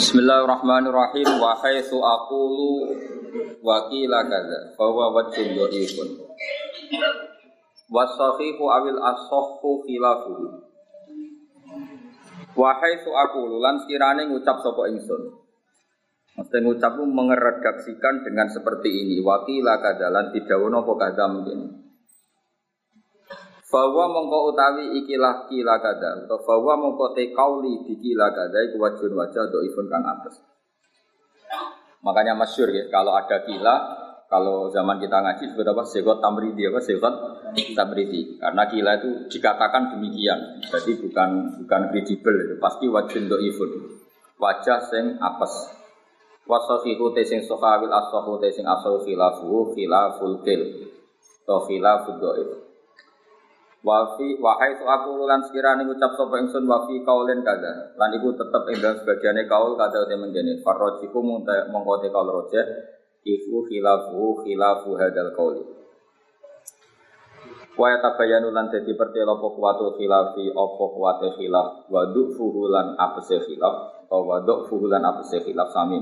Bismillahirrahmanirrahim. Wa haitsu aqulu wa qila kadza fa huwa wajhun dhaifun wa sahihu awil as-sahhu khilafuhu wa haitsu aqulu lan sekirane ngucap sapa ingsun. Mesti ngucap mengeredaksikan dengan seperti ini. Wakila kadalan didawono apa kada mungkin bahwa mongko utawi ikilah kila kada atau bahwa mongko te kauli dikila kada iku wajun wajah do ifun kang atas. Makanya masyur ya kalau ada kila kalau zaman kita ngaji sebut apa? Sekot tamridi apa? Sekot tamridi. Karena kila itu dikatakan demikian jadi bukan bukan kredibel itu pasti wajun do ifun wajah sing apes. Wasafihu te sing sahawil asahu te sing asahu khilafu khilaful kil atau khilafud do Wafi wahai tu aku lan sekiranya ngucap sapa ingsun wafi kaulen kada lan iku tetep ing dalam sebagiane kaul kada te menjene farrojiku mongko te kaul rojeh iku khilafu khilafu hadal kauli Wa tabayanu lan dadi pertelo apa kuwatu khilafi apa kuwate khilaf. Wa du'fuhu lan apese khilaf atau wa du'fuhu lan apese khilaf sami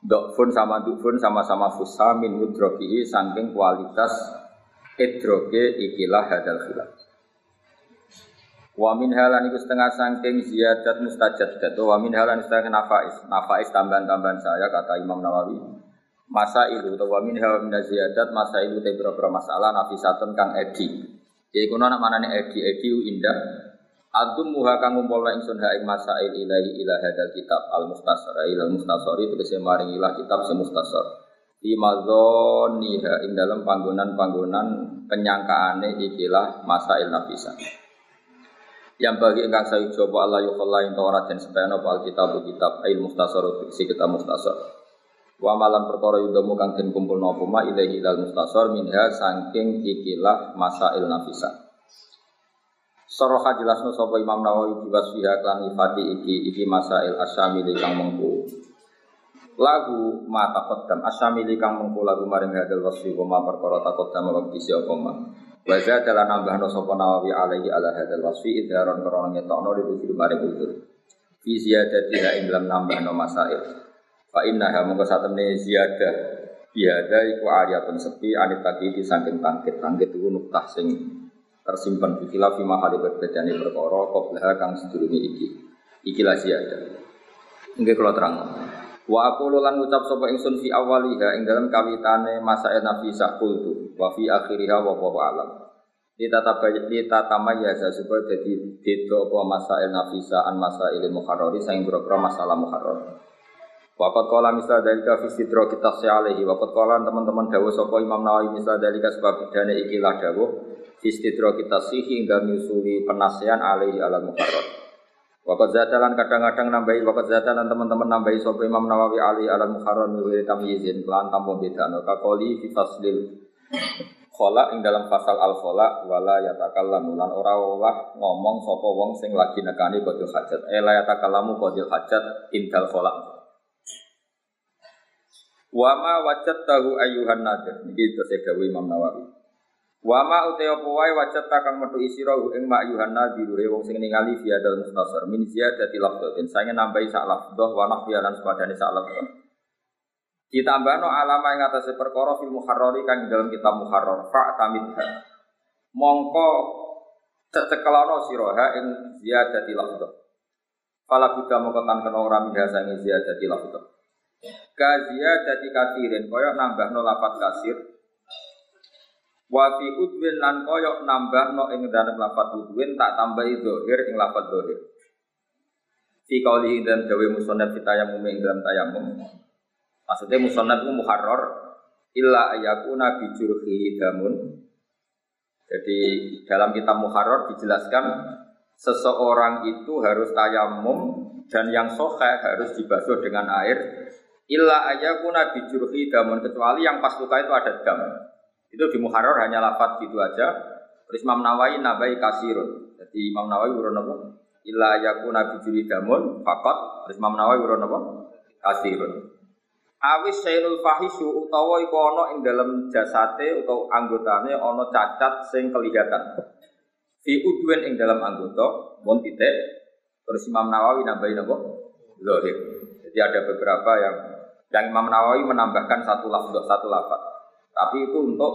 Dokfun sama dukfun sama-sama fusamin mudrokihi saking kualitas idroge ikilah hadal khilaf. Wa min halan iku setengah sangking ziyadat mustajad datu wa min halan setengah nafais. Nafais tambahan-tambahan saya kata Imam Nawawi. Masa itu atau min halan min ziyadat masa itu te beberapa masalah nafisatun kang edi. Jadi kuno nak mana nih edi edi indah. Adum muha kang ngumpul ingsun ha ing masail ilahi ila hadal kitab al mustasar ila mustasar itu kese maring ilah kitab se mustasar di niha ing dalam panggonan-panggonan penyangkaane ikilah masail nafisa. Yang bagi engkang saya coba Allah yukhalla yang tawara dan sepena al kitab kitab ail mustasar si kita mustasar. Wa malam perkara yudamu kang den kumpul napa ma ilahi ilal mustasar minha saking ikilah masail nafisa. Soroha jelasno sapa Imam Nawawi diwasfiha klan ifati iki iki masail asyamili kang mengku lagu ma taqaddam asyamili kang mengko lagu maring hadal wasfi wa ma perkara taqaddam wa bisi apa ma? Wa zadalah nambahno sapa nawawi alaihi ala hadal wasfi idharon krana ngetokno di maring utur fi ziyadatiha ing dalam nambahno masail. Fa innaha mongko satemene ziyadah. Biada iku ariyatun sepi anit di saking tangkit tangkit iku nuktah sing tersimpan di khilaf fi mahali berbedane perkara qablaha kang sedurunge iki. Ikilah ziyadah. Nggih kula terang. Wa aku lan ngucap sapa ingsun fi awaliha ing dalam kawitane masa nafisa qultu wa fi akhiriha wa wa alam. Kita ya supaya jadi beda apa masa nafisa an masa ilmu muharrari saing boro masalah muharrar. Wakat kola misal dari ka fisidro kita sealehi. Wakat kola teman-teman dawo sopo Imam Nawawi misal dari ka sebab dana ikilah dawo. Fisidro kita sihi hingga nyusuli penasian alaihi ala muharrar. Wakat zatalan kadang-kadang nambahi wakat zatalan teman-teman nambahi sopo Imam Nawawi Ali al Mukharram wiwiri tamyizin kelan tanpa beda. No kakoli fi faslil khola ing dalam pasal al khola wala yatakallamu. Lan ora olah ngomong sopo wong sing lagi nekani kodil hajat. Eh la yatakallamu kodil hajat intal khola Wama wajat tahu ayuhan nadir. Ini saya Imam Nawawi. Wa ma uta apa wae wajat kang metu isira ing mak yuhanna dirure wong sing ningali fi adal mustasar min ziyadati lafdhatin. Sange nambahi sak lafdhah wa nahwi lan sepadane sak lafdhah. Ditambahno alama ing atase perkara fil muharrari kang dalam kitab muharrar fa tamidha mongko cecekelana siraha ing ziyadati lafdhah. Fala buddha mongko tan kena ora minha sange ziyadati lafdhah. Ka ziyadati katirin koyo nambahno lapat kasir Wa fi udwin lan koyok nambah no ing dalam lafat udwin tak tambahi dohir ing lafat dohir. Fi kauli dan dawe musonab fi tayamum ing dalam tayamum. Maksudnya musonab itu muharrar illa ayakuna bijurhi damun. Jadi dalam kitab muharrar dijelaskan seseorang itu harus tayamum dan yang sohe harus dibasuh dengan air illa ayakuna bijurhi damun kecuali yang pas luka itu ada dam. Itu di Muharrar hanya lafat gitu aja. Terus Imam Nawawi nabai kasirun. Jadi Imam Nawawi urun apa? Illa yakuna bijuli damun fakot. Terus Imam Nawawi urun apa? Kasirun. Awis sailul fahisu utawa iku ana ing dalam jasate utawa anggotane ana cacat sing kelihatan. Fi udwen ing dalam anggota mun titik terus Imam Nawawi nambahin apa? Zahir. Jadi ada beberapa yang yang Imam Nawawi menambahkan satu lafaz satu lafaz. Tapi itu untuk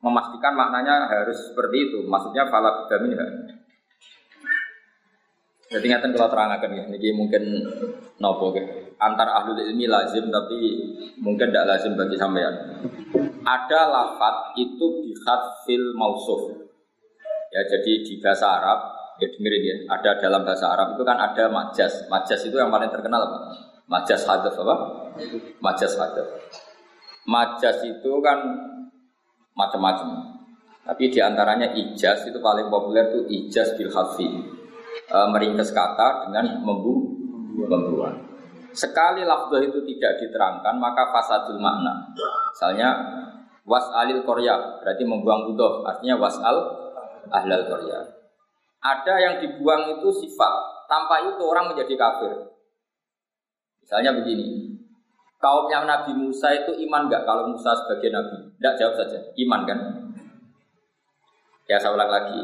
memastikan maknanya harus seperti itu. Maksudnya fala bidamin Jadi ngaten kalau terangkan ya, ini mungkin nopo ke antar ahli ilmi lazim tapi mungkin tidak lazim bagi sampean. Ada lafat itu bihat fil mausuf. Ya jadi di bahasa Arab ya dengerin ya, ada dalam bahasa Arab itu kan ada majas. Majas itu yang paling terkenal apa? Majas hadaf apa? Majas hadaf. Majas itu kan macam-macam. Tapi di antaranya ijaz itu paling populer itu ijaz bil hafi. E, meringkas kata dengan membu membuang. Sekali lafzah itu tidak diterangkan maka fasadul makna. Misalnya was alil korya berarti membuang budoh artinya was al ahlal korya. Ada yang dibuang itu sifat tanpa itu orang menjadi kafir. Misalnya begini, kaumnya Nabi Musa itu iman nggak kalau Musa sebagai Nabi? Tidak jawab saja, iman kan? Ya saya ulang lagi,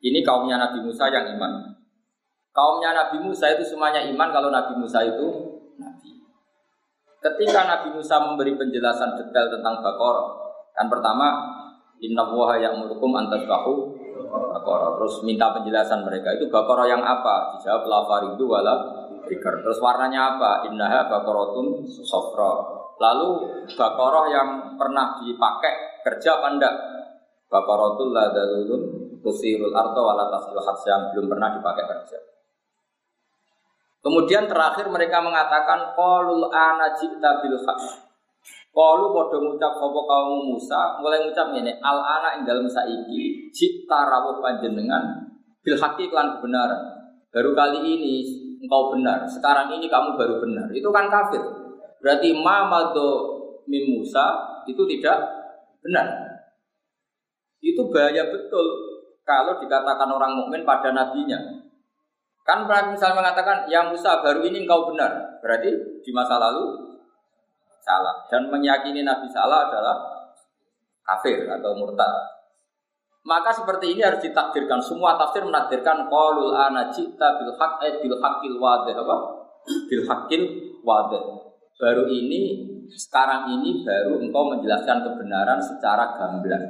ini kaumnya Nabi Musa yang iman. Kaumnya Nabi Musa itu semuanya iman kalau Nabi Musa itu Nabi. Ketika Nabi Musa memberi penjelasan detail tentang Bakor, kan pertama Inna yang murukum antas Bakor. Terus minta penjelasan mereka itu Bakor yang apa? Dijawab lafaridu wala bikar. Terus warnanya apa? Innaha bakorotun sofro. Lalu bakoroh yang pernah dipakai kerja apa enggak? Bakorotul ladalulun tusirul arto wala tasirul yang belum pernah dipakai kerja. Kemudian terakhir mereka mengatakan qalul ana jita bil haq. Qalu padha ngucap sapa kaum Musa mulai ngucap ini al ana ing dalem saiki cipta rawuh panjenengan bil haqi kelan kebenaran. Baru kali ini engkau benar, sekarang ini kamu baru benar. Itu kan kafir. Berarti ma mado mim Musa itu tidak benar. Itu bahaya betul kalau dikatakan orang mukmin pada nabinya. Kan misalnya mengatakan, yang Musa baru ini engkau benar. Berarti di masa lalu salah. Dan meyakini Nabi salah adalah kafir atau murtad. Maka seperti ini harus ditakdirkan. Semua tafsir menakdirkan qaulul ana cita bil haq eh, bil haqqil wadih apa? Bil haqqil wadih. Baru ini sekarang ini baru engkau menjelaskan kebenaran secara gamblang.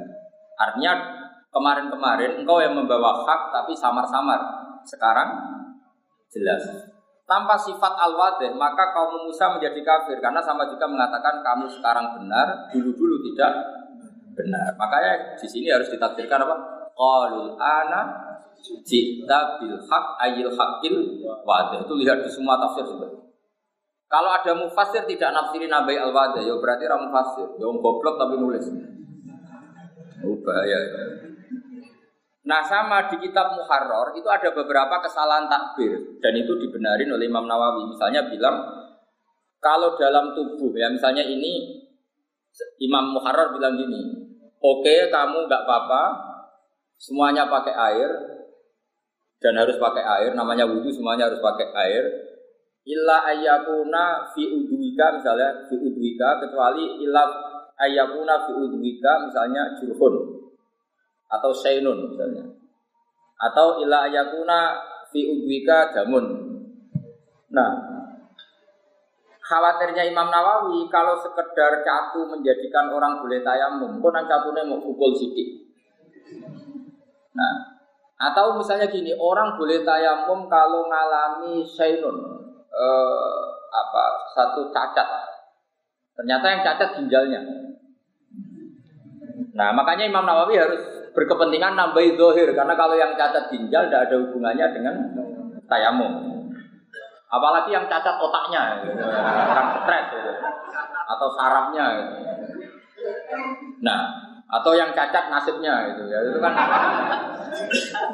Artinya kemarin-kemarin engkau yang membawa hak tapi samar-samar. Sekarang jelas. Tanpa sifat al-wadih, maka kaum Musa menjadi kafir karena sama juga mengatakan kamu sekarang benar, dulu-dulu tidak benar. Makanya di sini harus ditakdirkan apa? Qalul ana jita bil haq ayil haqil wadih. Itu lihat di semua tafsir sebenarnya. Kalau ada mufasir tidak nafsirin nabai al wadih, ya berarti orang mufasir. Ya goblok tapi nulis. Oh, bahaya. Nah sama di kitab Muharrar itu ada beberapa kesalahan takbir dan itu dibenarin oleh Imam Nawawi. Misalnya bilang kalau dalam tubuh ya misalnya ini Imam Muharrar bilang gini, oke okay, kamu nggak apa-apa, semuanya pakai air dan harus pakai air, namanya wudhu semuanya harus pakai air. Illa ayakuna fi udwika misalnya fi udwika kecuali illa ayakuna fi udwika misalnya jurhun atau sainun misalnya. Atau ila ayakuna fi udwika damun nah khawatirnya Imam Nawawi kalau sekedar catu menjadikan orang boleh tayamum kok nang catune mau pukul sidik? Nah atau misalnya gini orang boleh tayamum kalau ngalami sainun eh, apa satu cacat. Ternyata yang cacat ginjalnya. Nah makanya Imam Nawawi harus berkepentingan nambahi dohir karena kalau yang cacat ginjal tidak ada hubungannya dengan tayamum. Apalagi yang cacat otaknya, gitu. orang stres gitu. atau sarafnya. Gitu. Nah, atau yang cacat nasibnya itu ya itu kan.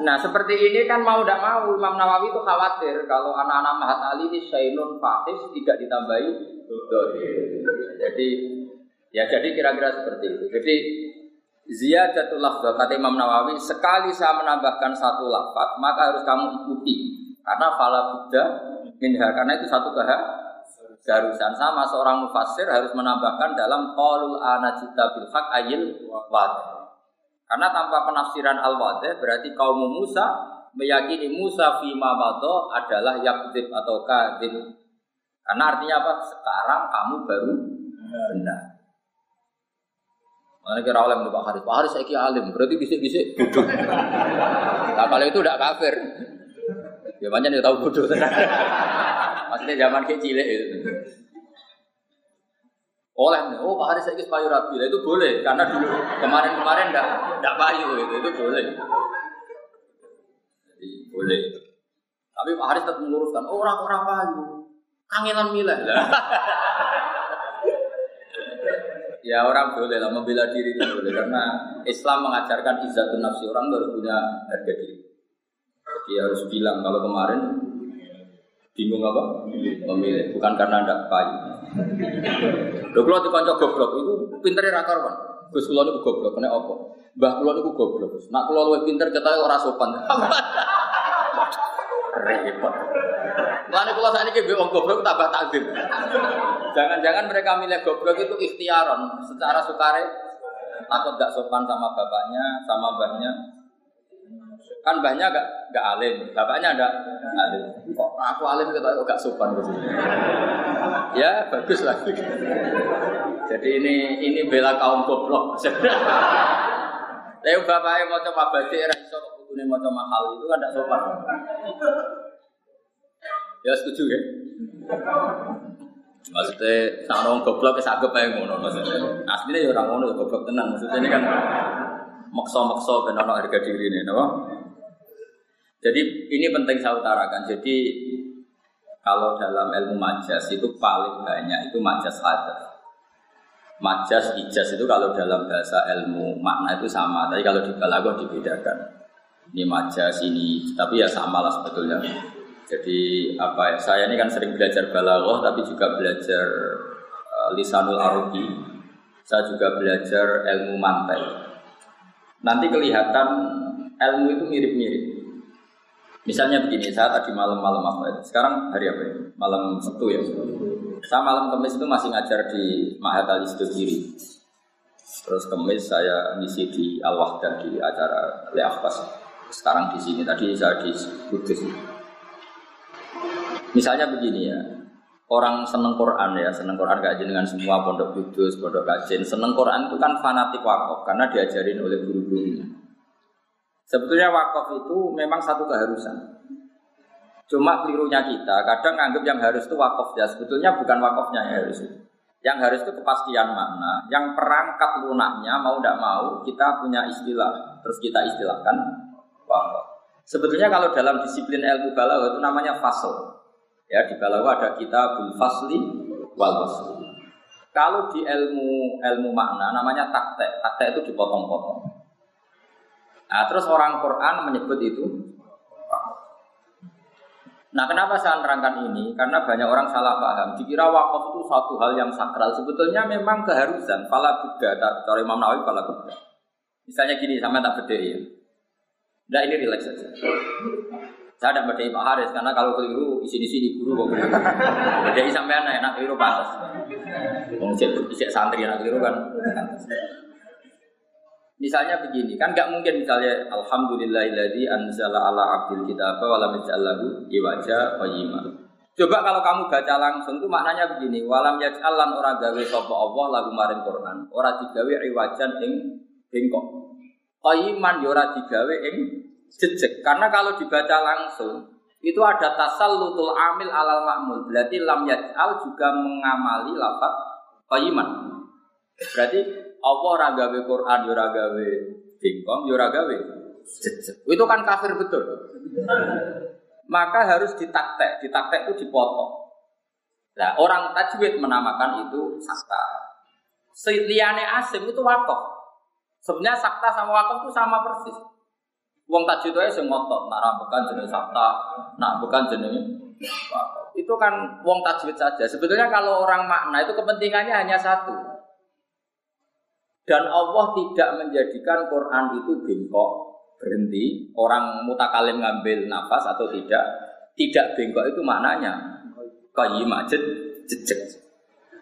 Nah seperti ini kan mau tidak mau Imam Nawawi itu khawatir kalau anak-anak Mahat Ali ini Sainun Fahis tidak ditambahi. Jadi ya jadi kira-kira seperti itu. Jadi Ziyadatul lafzah kata Imam Nawawi sekali saya menambahkan satu lafaz maka harus kamu ikuti karena fala buddha minha karena itu satu keharusan sama seorang mufassir harus menambahkan dalam qaulul anajita bil haq ayil wadih karena tanpa penafsiran al wadih berarti kaum Musa meyakini Musa fi mabado adalah yakzib atau kadib Karena artinya apa? Sekarang kamu baru benar. Mana kira alim Pak Haris? Pak Haris saya alim, berarti bisik-bisik bodoh. nah kalau itu tidak kafir. Ya banyak yang tahu bodoh. Maksudnya zaman kecil itu. Oleh, oh Pak Haris saya payu rapi, itu boleh karena dulu kemarin-kemarin tidak tidak payu itu, itu boleh. Jadi boleh. Tapi Pak Haris tetap menguruskan, oh orang-orang payu, kangenan milah. ya orang boleh lah membela diri itu boleh karena Islam mengajarkan izzatun nafsi orang harus punya harga diri. Jadi harus bilang kalau kemarin bingung apa? Memilih bukan karena anda payu. Lho kula dikonco goblok itu pintere ra karuan. Gus kula niku goblok kena apa? Mbah kula niku goblok. Nak kula luwih pinter ketahe ora sopan. Repot. Mulane kula sakniki mbek wong goblok tambah takdim. Jangan-jangan mereka milih goblok itu ikhtiaron secara sukare takut gak sopan sama bapaknya, sama mbahnya. Kan mbahnya gak, gak alim, bapaknya ada alim. Kok aku alim kita kok gak sopan gitu. Ya bagus lah. Jadi ini ini bela kaum goblok. Tapi bapaknya mau coba era iso kok mau coba mahal itu kan gak sopan. Ya setuju ya. Maksudnya sama orang goblok ya sagep ae ngono maksudnya. Aslinya ya orang ngono ya goblok tenan. Maksudnya ini kan maksa-maksa ben harga diri ini, napa? Jadi ini penting saya utarakan. Jadi kalau dalam ilmu majas itu paling banyak itu majas hadas. Majas ijaz itu kalau dalam bahasa ilmu makna itu sama, tapi kalau di balaghah dibedakan. Ini majas ini, tapi ya sama lah sebetulnya. Jadi apa ya? Saya ini kan sering belajar balaghah tapi juga belajar uh, lisanul arabi. Saya juga belajar ilmu mantai. Nanti kelihatan ilmu itu mirip-mirip. Misalnya begini, saya tadi malam-malam apa itu? Sekarang hari apa ya? Malam Sabtu ya. Saya malam Kamis itu masih ngajar di Mahat Al Kiri. Terus Kamis saya ngisi di Al Wahdah di acara Leafas. Sekarang di sini. Tadi saya di Kudus. Misalnya begini ya, orang seneng Quran ya, seneng Quran gak dengan semua pondok kudus, pondok kajian. Seneng Quran itu kan fanatik wakaf karena diajarin oleh guru-gurunya. Sebetulnya wakaf itu memang satu keharusan. Cuma kelirunya kita, kadang anggap yang harus itu wakaf ya. Sebetulnya bukan wakafnya yang harus itu. Yang harus itu kepastian makna. Yang perangkat lunaknya mau tidak mau kita punya istilah. Terus kita istilahkan wakaf. Sebetulnya kalau dalam disiplin ilmu balaghah itu namanya fasl. Ya di balaghah ada kitabul fasli wal wasli. Kalau di ilmu ilmu makna namanya taktek. Taktek itu dipotong-potong. Nah, terus orang Quran menyebut itu Nah, kenapa saya nerangkan ini? Karena banyak orang salah paham. Dikira wakaf itu satu hal yang sakral. Sebetulnya memang keharusan. Fala buddha, cara Imam Nawawi fala buddha. Misalnya gini, sama tak beda ya. Nah, ini relax saja. Saya tidak berdiri Pak Haris karena kalau keliru isi di sini guru kok. Berdiri sampai anak enak keliru pantas. Cek santri anak keliru kan. Misalnya begini, kan nggak mungkin misalnya Alhamdulillahilladzi anzala ala abdil kitab wa lam yaj'allahu iwaja qayyima. Coba kalau kamu baca langsung itu maknanya begini, walam yaj'al lan ora gawe sapa Allah lagu maring Quran, ora digawe iwajan ing bengkok. Qayyiman ya ora digawe ing jejek. Karena kalau dibaca langsung itu ada tasallutul amil alal ma'mul. Berarti lam yaj'al juga mengamali lafaz qayyiman. Berarti Allah ora gawe Quran yo ora gawe bingkong yo ora gawe Itu kan kafir betul. Maka harus ditaktek, ditaktek itu dipotong. Nah, orang tajwid menamakan itu sakta. Seliane asim itu wakaf. Sebenarnya sakta sama wakaf itu sama persis. Wong tajwid itu sing ngotot, nak bukan jenis sakta, nak bukan jenis. Itu kan wong tajwid saja. Sebetulnya kalau orang makna itu kepentingannya hanya satu, dan Allah tidak menjadikan Quran itu bengkok berhenti. Orang mutakalim ngambil nafas atau tidak, tidak bengkok itu maknanya qayyimah jejek.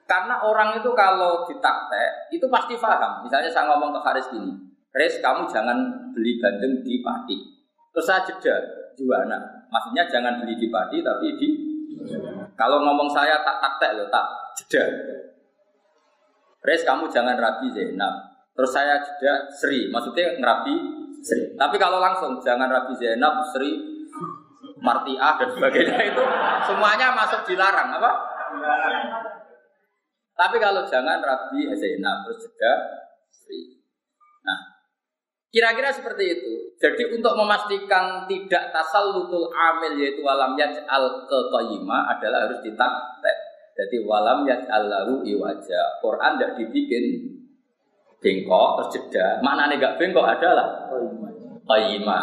Karena orang itu kalau ditaktek itu pasti paham. Misalnya saya ngomong ke Haris gini, Haris kamu jangan beli bandeng di padi. Terus saya jeda juana. Maksudnya jangan beli di padi tapi di Kalau ngomong saya tak taktek loh, tak jeda. Res kamu jangan rabi Zainab. Terus saya jeda Sri, maksudnya ngerabi Sri. Tapi kalau langsung jangan rabi Zainab, Sri, Martiah dan sebagainya itu semuanya masuk dilarang apa? Tapi kalau jangan rabi Zainab terus jeda Sri. Nah, kira-kira seperti itu. Jadi untuk memastikan tidak tasal lutul amil yaitu walam al ke adalah harus ditaktek jadi walam ya lahu iwaja. Quran tidak dibikin bengkok terus jeda. Mana nih gak bengkok adalah qayyima.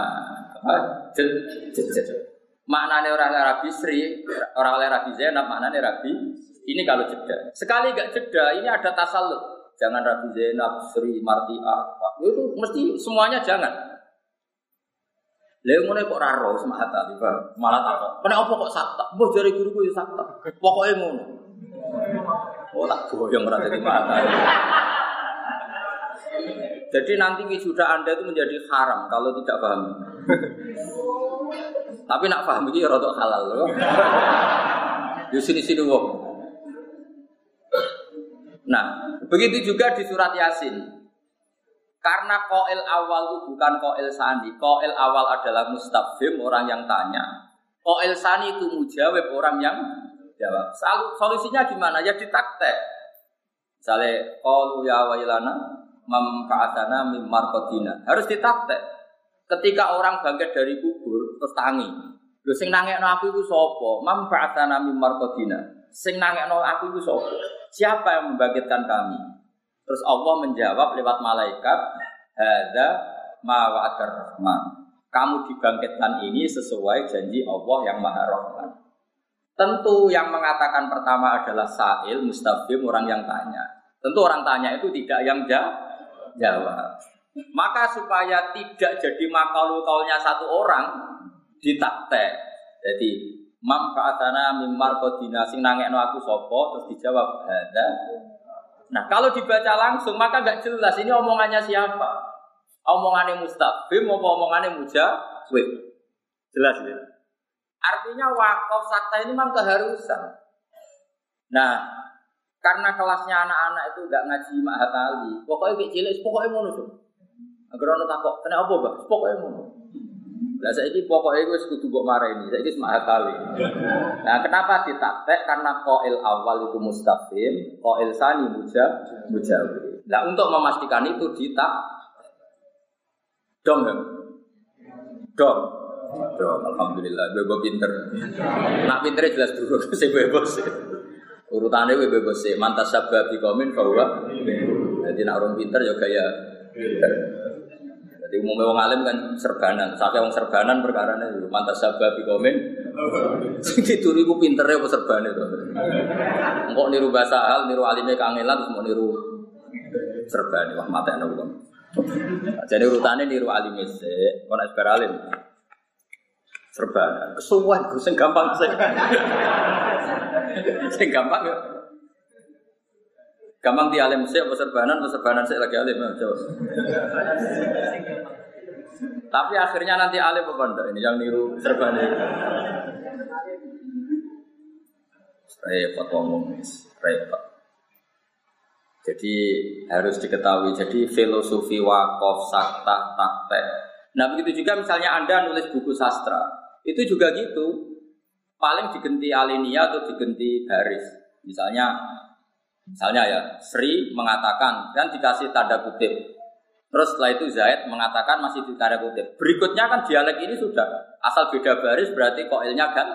Mana nih orang Arabi Sri, orang Arabi Zainab, mana nih Rabi? Ini kalau jeda. Sekali gak jeda, ini ada tasalut. Jangan Rabi Zainab, Sri, Martia, itu mesti semuanya jangan. Lha ngene kok ora roh semangat tadi, malah tak. Kena apa kok sakta? Mbah jare guruku ya sakta. Pokoke ngono. Oh tak goyong ora dadi mata. Jadi nanti wisuda Anda itu menjadi haram kalau tidak paham. Tapi nak paham ini rada halal loh. Di sini-sini wong. Nah, begitu juga di surat Yasin. Karena koil awal itu bukan koil sani. Koil awal adalah mustafim, orang yang tanya. Koil sani itu mujawab, orang yang jawab. Solusinya gimana? Ya ditaktek. Misalnya, qalu ya wailana mam ka'atana mim. Harus ditaktek. Ketika orang bangkit dari kubur terus tangi. Lho sing nangekno aku iku sapa? Mam ka'atana mim. Sing nangekno aku iku sapa? Siapa yang membangkitkan kami? Terus Allah menjawab lewat malaikat, "Hadza ma rahman." Kamu dibangkitkan ini sesuai janji Allah yang Maha Rahman. Tentu yang mengatakan pertama adalah sa'il, mustafim, orang yang tanya. Tentu orang tanya itu tidak yang jawab. Maka supaya tidak jadi makalu kaulnya satu orang ditaktek. Jadi mam ka'atana mimar kodina sing nangekno aku sopo terus dijawab ada. Nah kalau dibaca langsung maka nggak jelas ini omongannya siapa. Omongannya mustafim apa omongannya mujawib. Jelas ya. Artinya wakaf sakta ini memang keharusan. Nah, karena kelasnya anak-anak itu gak ngaji mahatali, pokoknya kayak cilik, pokoknya ngono tuh. Agar orang takut, kena apa bang? Pokoknya ngono. Nah saya ini pokoknya gue sekutu buat marah ini, saya ini mahatali. Nah kenapa ditaktek? Karena koil awal itu mustafim, koil sani muja, mujawi. Nah untuk memastikan itu ditak, dong, dong. Alhamdulillah, gue pinter. Nak pinternya jelas dulu, saya bebas. Urutannya gue bebas sih. Mantas sabab di komen bahwa jadi nak orang pinter ya gaya pinter. Jadi umumnya orang alim kan serbanan. Sampai orang serbanan perkara ini mantas sabab di komen. Jadi turi gue pinternya apa serbanan itu. Engkau niru bahasa hal, niru alimnya kangelan, terus mau niru serban. Wah mata enak Jadi urutannya niru alimnya sih. Mau nak alim serba kesuwan sing gampang sing sing gampang ya. Gampang di alim sih apa serbanan apa serbanan sih lagi alim ya tapi akhirnya nanti alim apa enggak ini yang niru serbanan repot ngomong repot. Jadi harus diketahui. Jadi filosofi wakaf sakta taktek Nah begitu juga misalnya Anda nulis buku sastra, itu juga gitu. Paling digenti alinea atau digenti baris. Misalnya, misalnya ya Sri mengatakan dan dikasih tanda kutip. Terus setelah itu Zaid mengatakan masih di tanda kutip. Berikutnya kan dialek ini sudah asal beda baris berarti koilnya kan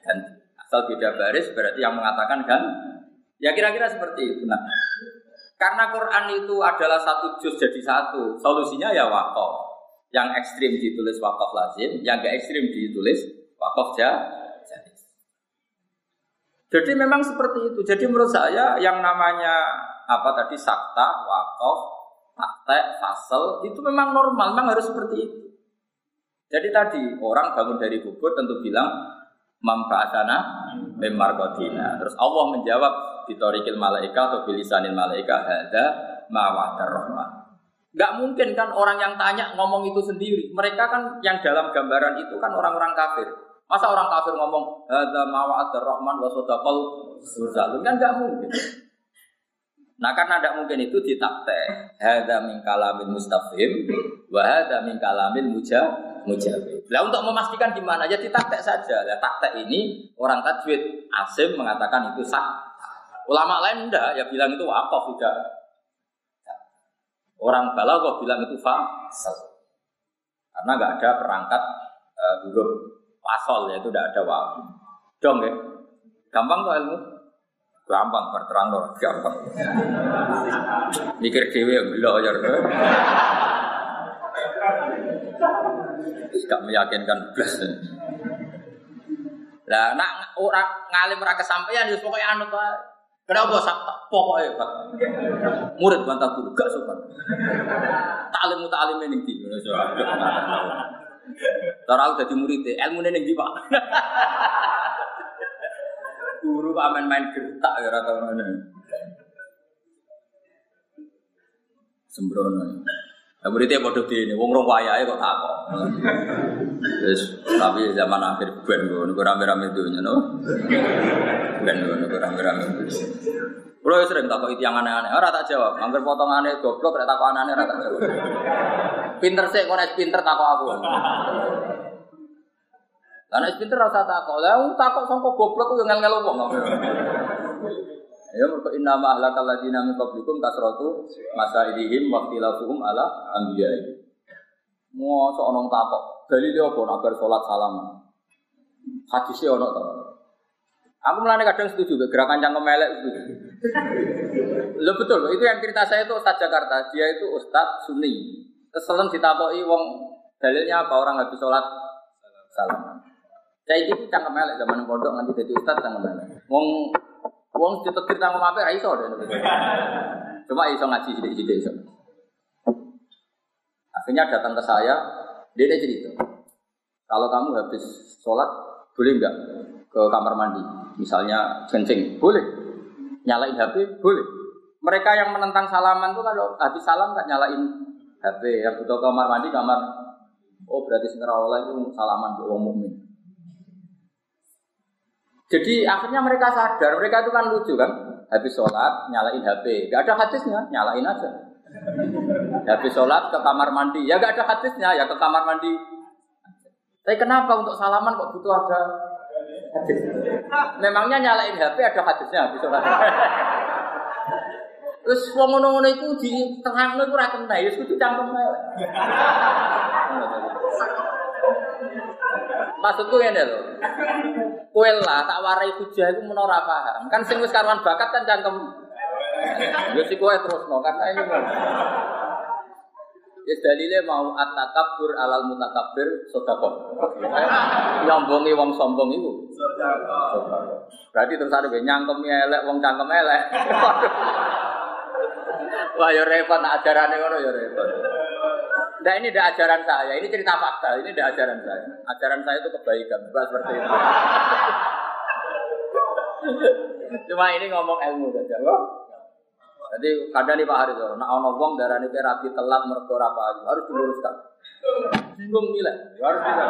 ganti. Asal beda baris berarti yang mengatakan kan. Ya kira-kira seperti itu. Nah, karena Quran itu adalah satu juz jadi satu, solusinya ya wakaf. Yang ekstrim ditulis wakaf lazim, yang gak ekstrim ditulis wakaf jadi. Jadi memang seperti itu. Jadi menurut saya yang namanya apa tadi sakta, wakaf, taktek, fasel itu memang normal, memang harus seperti itu. Jadi tadi orang bangun dari kubur tentu bilang membaasana memar Terus Allah menjawab di torikil malaika atau bilisanil malaika ada mawadar rahmat. Gak mungkin kan orang yang tanya ngomong itu sendiri. Mereka kan yang dalam gambaran itu kan orang-orang kafir. Masa orang kafir ngomong ada mawa'ad rahman wa sadaqal mursalun kan enggak mungkin. Nah karena tidak mungkin itu ditakte. Hada min kalamin mustafim, wa hada min kalamin muja mujabib. Nah untuk memastikan di mana ya ditakte saja. Nah takte ini orang tajwid asim mengatakan itu sah. Ulama lain enggak ya bilang itu wakaf tidak. Orang balaghah bilang itu fasal. Karena nggak ada perangkat uh, huruf pasol ya itu tidak ada waktu. Dong ya. Gampang kok ilmu? Gampang berterang loh, gampang. Mikir dewi yang gila aja. Tidak meyakinkan belas. Lah nak orang ngalim ora kesampaian ya pokoknya anu pak. Kenapa sabta? Pokoknya pak. Murid bantah guru gak sopan. Taklim taklim ini di. Cara aku jadi murid, ilmu ini di pak. Guru kok main-main gertak ya rata mana. Sembrono. Nah, muridnya bodoh di ini, wong rong wayahe kok takok. Terus tapi zaman akhir ben gue, gue rame-rame dunia, no. Ben gue, gue rame-rame dunia. Kulo sering takok itu yang aneh-aneh, ora tak jawab. Angger potongannya goblok, rek takok aneh ora tak jawab. Pinter sih, kau pinter takok aku. Karena pinter rasa takok, lah takok sangko goblok yang ngel-ngel wong. Ya mergo inna ma ahlakal ladina min qablikum kasratu masailihim wa ikhtilafuhum ala anbiya'i. Sok ono takok, dalile apa nak bar salat salam. Hadise ono to. Aku mulane kadang setuju gerakan cangkem melek itu. Lo betul, itu yang cerita saya itu Ustaz Jakarta. Dia itu Ustaz Sunni. Keselen ditakoki wong dalilnya apa orang habis sholat salam. Saya itu cangkem melek zaman pondok nanti jadi Ustaz cangkem melek. Wong Wong ditetir tanggung apa ra iso deh. Cuma iso ngaji sidik-sidik iso. Akhirnya datang ke saya, dia ada cerita. Kalau kamu habis sholat, boleh nggak ke kamar mandi? Misalnya kencing, boleh. Nyalain HP, boleh. Mereka yang menentang salaman tuh kalau habis salam nggak nyalain HP. Yang butuh kamar mandi, kamar. Oh berarti sekarang itu salaman ke orang mukmin. Jadi akhirnya mereka sadar, mereka itu kan lucu kan, habis sholat nyalain HP, gak ada hadisnya, nyalain aja. Habis sholat ke kamar mandi, ya gak ada hadisnya, ya ke kamar mandi. Tapi kenapa untuk salaman kok butuh ada hadis? Memangnya nyalain HP ada hadisnya habis sholat. Terus wong ngono-ngono iku di tengah ngono iku ora kena, ya kudu Maksudku ngene lho. Kowe lah tak warai hujah iku menora paham. Kan sing wis karuan bakat kan cangkem. Ya si kowe terus no karena ini mau. Ya dalile mau at-takabbur alal mutakabbir sedekah. Nyombongi wong sombong iku. Berarti terus ada nyangkemi elek wong cangkem elek. Wah ya repot ajarane ngono ya repot. Nah ini tidak ajaran saya, ini cerita fakta, ini tidak ajaran saya. Ajaran saya itu kebaikan, bukan seperti itu. Cuma ini ngomong ilmu saja. Jadi kadang nih Pak Haris, nah ono wong darah ini rapi telat mergo apa harus diluruskan. Bingung nilai, harus tidak.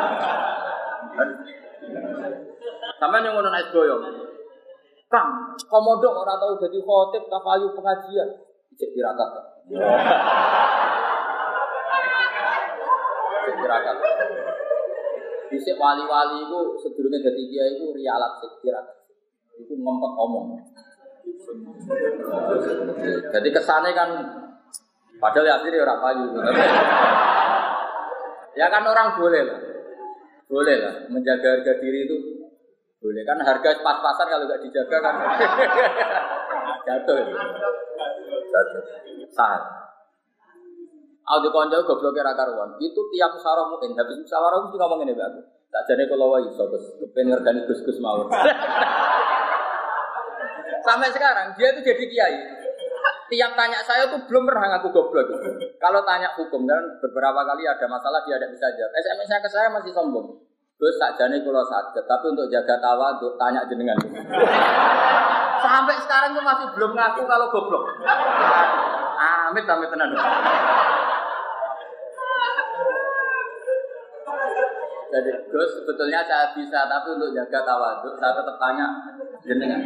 Sampai yang ngono naik doyong. Kang, komodo orang tahu jadi khotib kafayu pengajian. Cek tirakat. Tirakat. Bisa wali-wali itu sedurungnya jadi dia itu rialat tirakat. Itu ngempet omong. Jadi kesannya kan padahal ya sih orang payu. ya kan orang boleh lah. Boleh lah menjaga harga diri itu boleh kan harga pas-pasan kalau nggak dijaga kan jatuh. Jatuh. Sah. Aku konco goblok kira karuan. Itu tiap musyawarah mungkin habis musyawarah mesti ngomong ini aku. Tak jadi kalau wae iso Gus, kepen ngergani Gus-gus. Sampai sekarang dia itu jadi kiai. Tiap tanya saya tuh belum pernah ngaku goblok. Kalau tanya hukum kan beberapa kali ada masalah dia tidak bisa jawab. SMS-nya ke saya masih sombong. Gus tak jadi kalau sakit, tapi untuk jaga tawa untuk tanya jenengan. Sampai sekarang tuh masih belum ngaku kalau goblok. Amit amit tenan. Jadi Gus sebetulnya saya bisa, tapi untuk jaga tawaduk saya tetap tanya jenengan.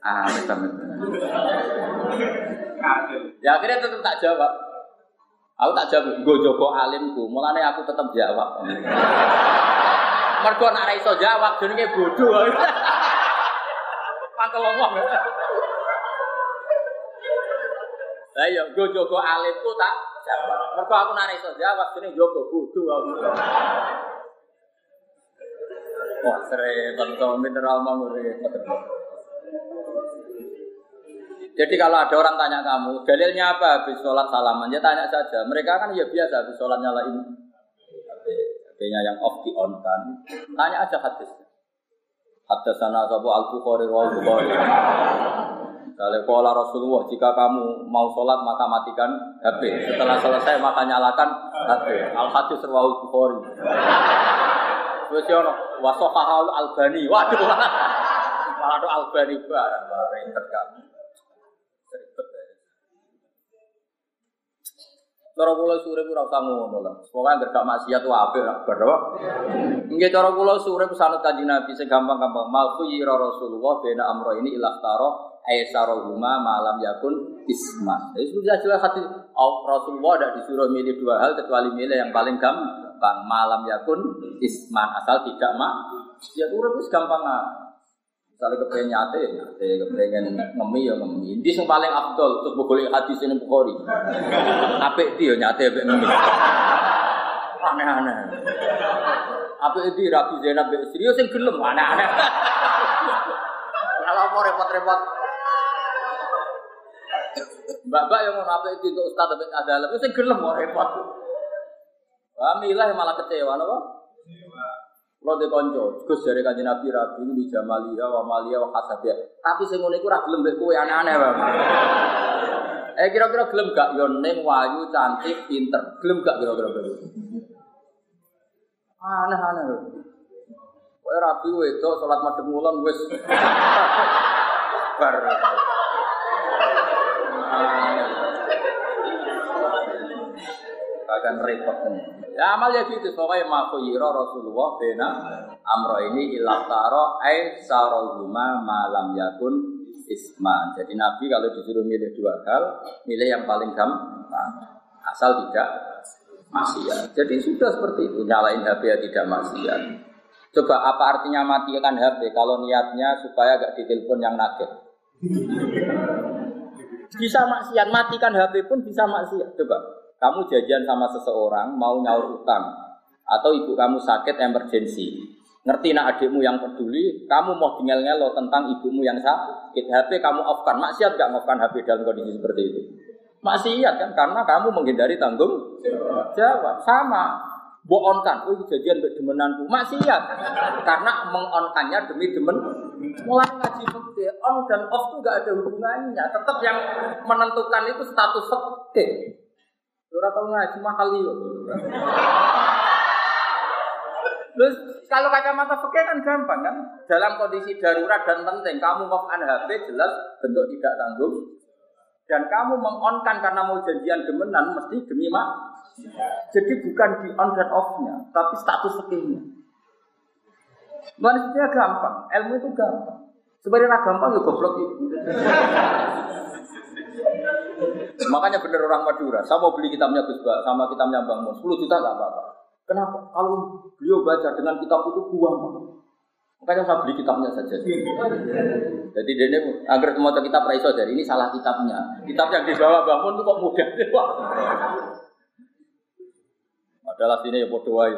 Ah, betul betul. Ya akhirnya tetap tak jawab. Aku tak jawab, gue jogo alimku, mulanya aku tetap jawab. Mergo nak ra iso jawab jenenge bodoh. Mangkel ngomong. Lah ya gue jogo alimku tak jawab. Mergo aku nak iso jawab jenenge jogo bodoh. Wah, to mineral. Jadi kalau ada orang tanya kamu, dalilnya apa habis sholat salaman? Ya tanya saja. Mereka kan ya biasa habis sholat nyalain HP-nya yang off di on kan. Tanya aja hadis. Hadis sana sabu al bukhari wal bukhari. Misalnya pola Rasulullah, jika kamu mau sholat maka matikan HP. Setelah selesai maka nyalakan HP. Al hadis rawal bukhari. Terus ya ono wasofahal albani. Waduh. Malah ada albani barang barang terkait. Ribet ya. Cara kula sore ora usah ngono lah. Pokoke anggere gak maksiat wae apik lah bar apa. Nggih cara kula sore pesanut Kanjeng Nabi sing gampang-gampang. Malku yira Rasulullah bena amro ini ilah taro aisarahuma malam yakun isman. Jadi sudah jelas hati Rasulullah tidak disuruh milih dua hal kecuali milih yang paling gampang malam yakun isman asal tidak mak. Ya urip wis gampang ah. Misalnya kepengen nyate, nyate, kepengen ngemi ya ngemi. Ini yang paling afdol, terus boleh hadis ini Bukhari. Apik dia nyate, apik ngemi. Aneh-aneh. Apik itu Rabi Zainab serius yang gelem, aneh-aneh. Kalau mau repot-repot. Mbak-mbak yang mau apik itu untuk Ustaz apik ada lebih, yang gelem mau repot. Wah, milah yang malah kecewa, apa? Kalau di konco, Gus dari kajian Nabi Rabi ini Jamalia, wa Malia, wa Hasabia. Tapi sing ngono iku ora gelem mbek kowe aneh-aneh, Bang. Eh kira-kira gelem gak yo ning wayu cantik pinter. Gelem gak kira-kira begitu? Aneh-aneh. Kowe Rabi wedok salat madhep ngulon wis bar. Akan repot Ya amal ya gitu, pokoknya makuyiro Rasulullah bena amro ini ilah taro ay sarohuma malam yakun isman. Jadi Nabi kalau disuruh milih dua hal, milih yang paling gampang, asal tidak maksiat. Jadi sudah seperti itu, nyalain HP ya tidak maksiat. Coba apa artinya matikan HP kalau niatnya supaya gak ditelepon yang nugget? Bisa maksiat, matikan HP pun bisa maksiat. Coba kamu jajan sama seseorang mau nyaur utang atau ibu kamu sakit emergensi ngerti nak adikmu yang peduli kamu mau tinggal ngelo tentang ibumu yang sakit. HP kamu off kan maksiat gak ngoff HP dalam kondisi seperti itu? Maksiat kan karena kamu menghindari tanggung jawab. Sama. Boonkan, oh jajan mbek demenanku. Maksiat. Karena mengonkannya demi demen. Mulai ngaji fakir on dan off tuh gak ada hubungannya. Tetap yang menentukan itu status fakir Ora tau ngaji mahal yo. Terus kalau kacamata fikih kan gampang kan? Dalam kondisi darurat dan penting, kamu off an HP jelas bentuk tidak tanggung. Dan kamu mengonkan karena mau janjian demenan mesti demi mak. Jadi bukan di on dan off-nya, tapi status fikihnya. Manusia gampang, ilmu itu gampang. Sebenarnya gampang ya goblok itu. Makanya bener orang Madura, saya mau beli kitabnya Gus Ba sama kitabnya Bang Mun, 10 juta nggak apa-apa. Kenapa? Kalau beliau baca dengan kitab itu buang. Makanya saya beli kitabnya saja. Jadi dia agar semua kitab Raiso dari ini salah kitabnya. Kitab yang dibawa Bang Mun itu kok mudah. Adalah sini ya bodoh wae,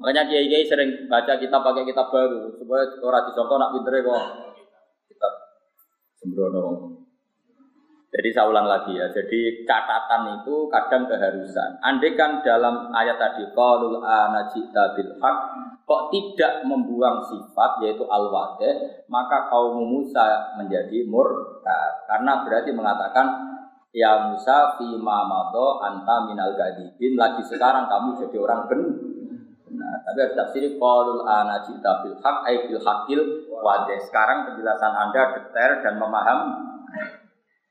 Makanya kiai kiai sering baca kitab pakai kitab baru supaya orang disangka nak pintere kok kitab sembrono. Jadi saya ulang lagi ya. Jadi catatan itu kadang keharusan. Andai kan dalam ayat tadi qalul anajita bil haq kok tidak membuang sifat yaitu al maka kaum Musa menjadi murtad. Karena berarti mengatakan ya Musa fi mamado anta minal gadibin lagi sekarang kamu jadi orang benar. Nah, tapi harus tafsir qalul anajita bil haq ay bil haqil wade. Sekarang penjelasan Anda detail dan memaham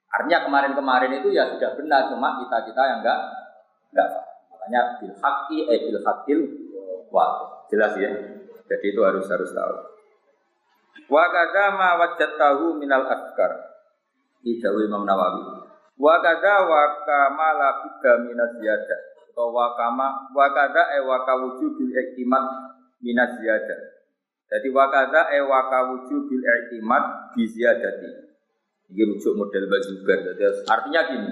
Artinya kemarin-kemarin itu ya sudah benar, cuma kita kita yang enggak enggak. Makanya bil haqqi eh bil haqqil wa. Jelas ya. Jadi itu harus harus tahu. Wa kadza ma wajadtahu minal afkar. Idawi Imam Nawawi. Wa kadza wa kamala bidda minaz ziyadah. Atau wa kama wa kadza e wa kawujubil iktimat minaz ziyadah. Jadi wa kadza e wa kawujubil iktimat bi ziyadati. Ini rujuk model bazugar. Jadi artinya gini,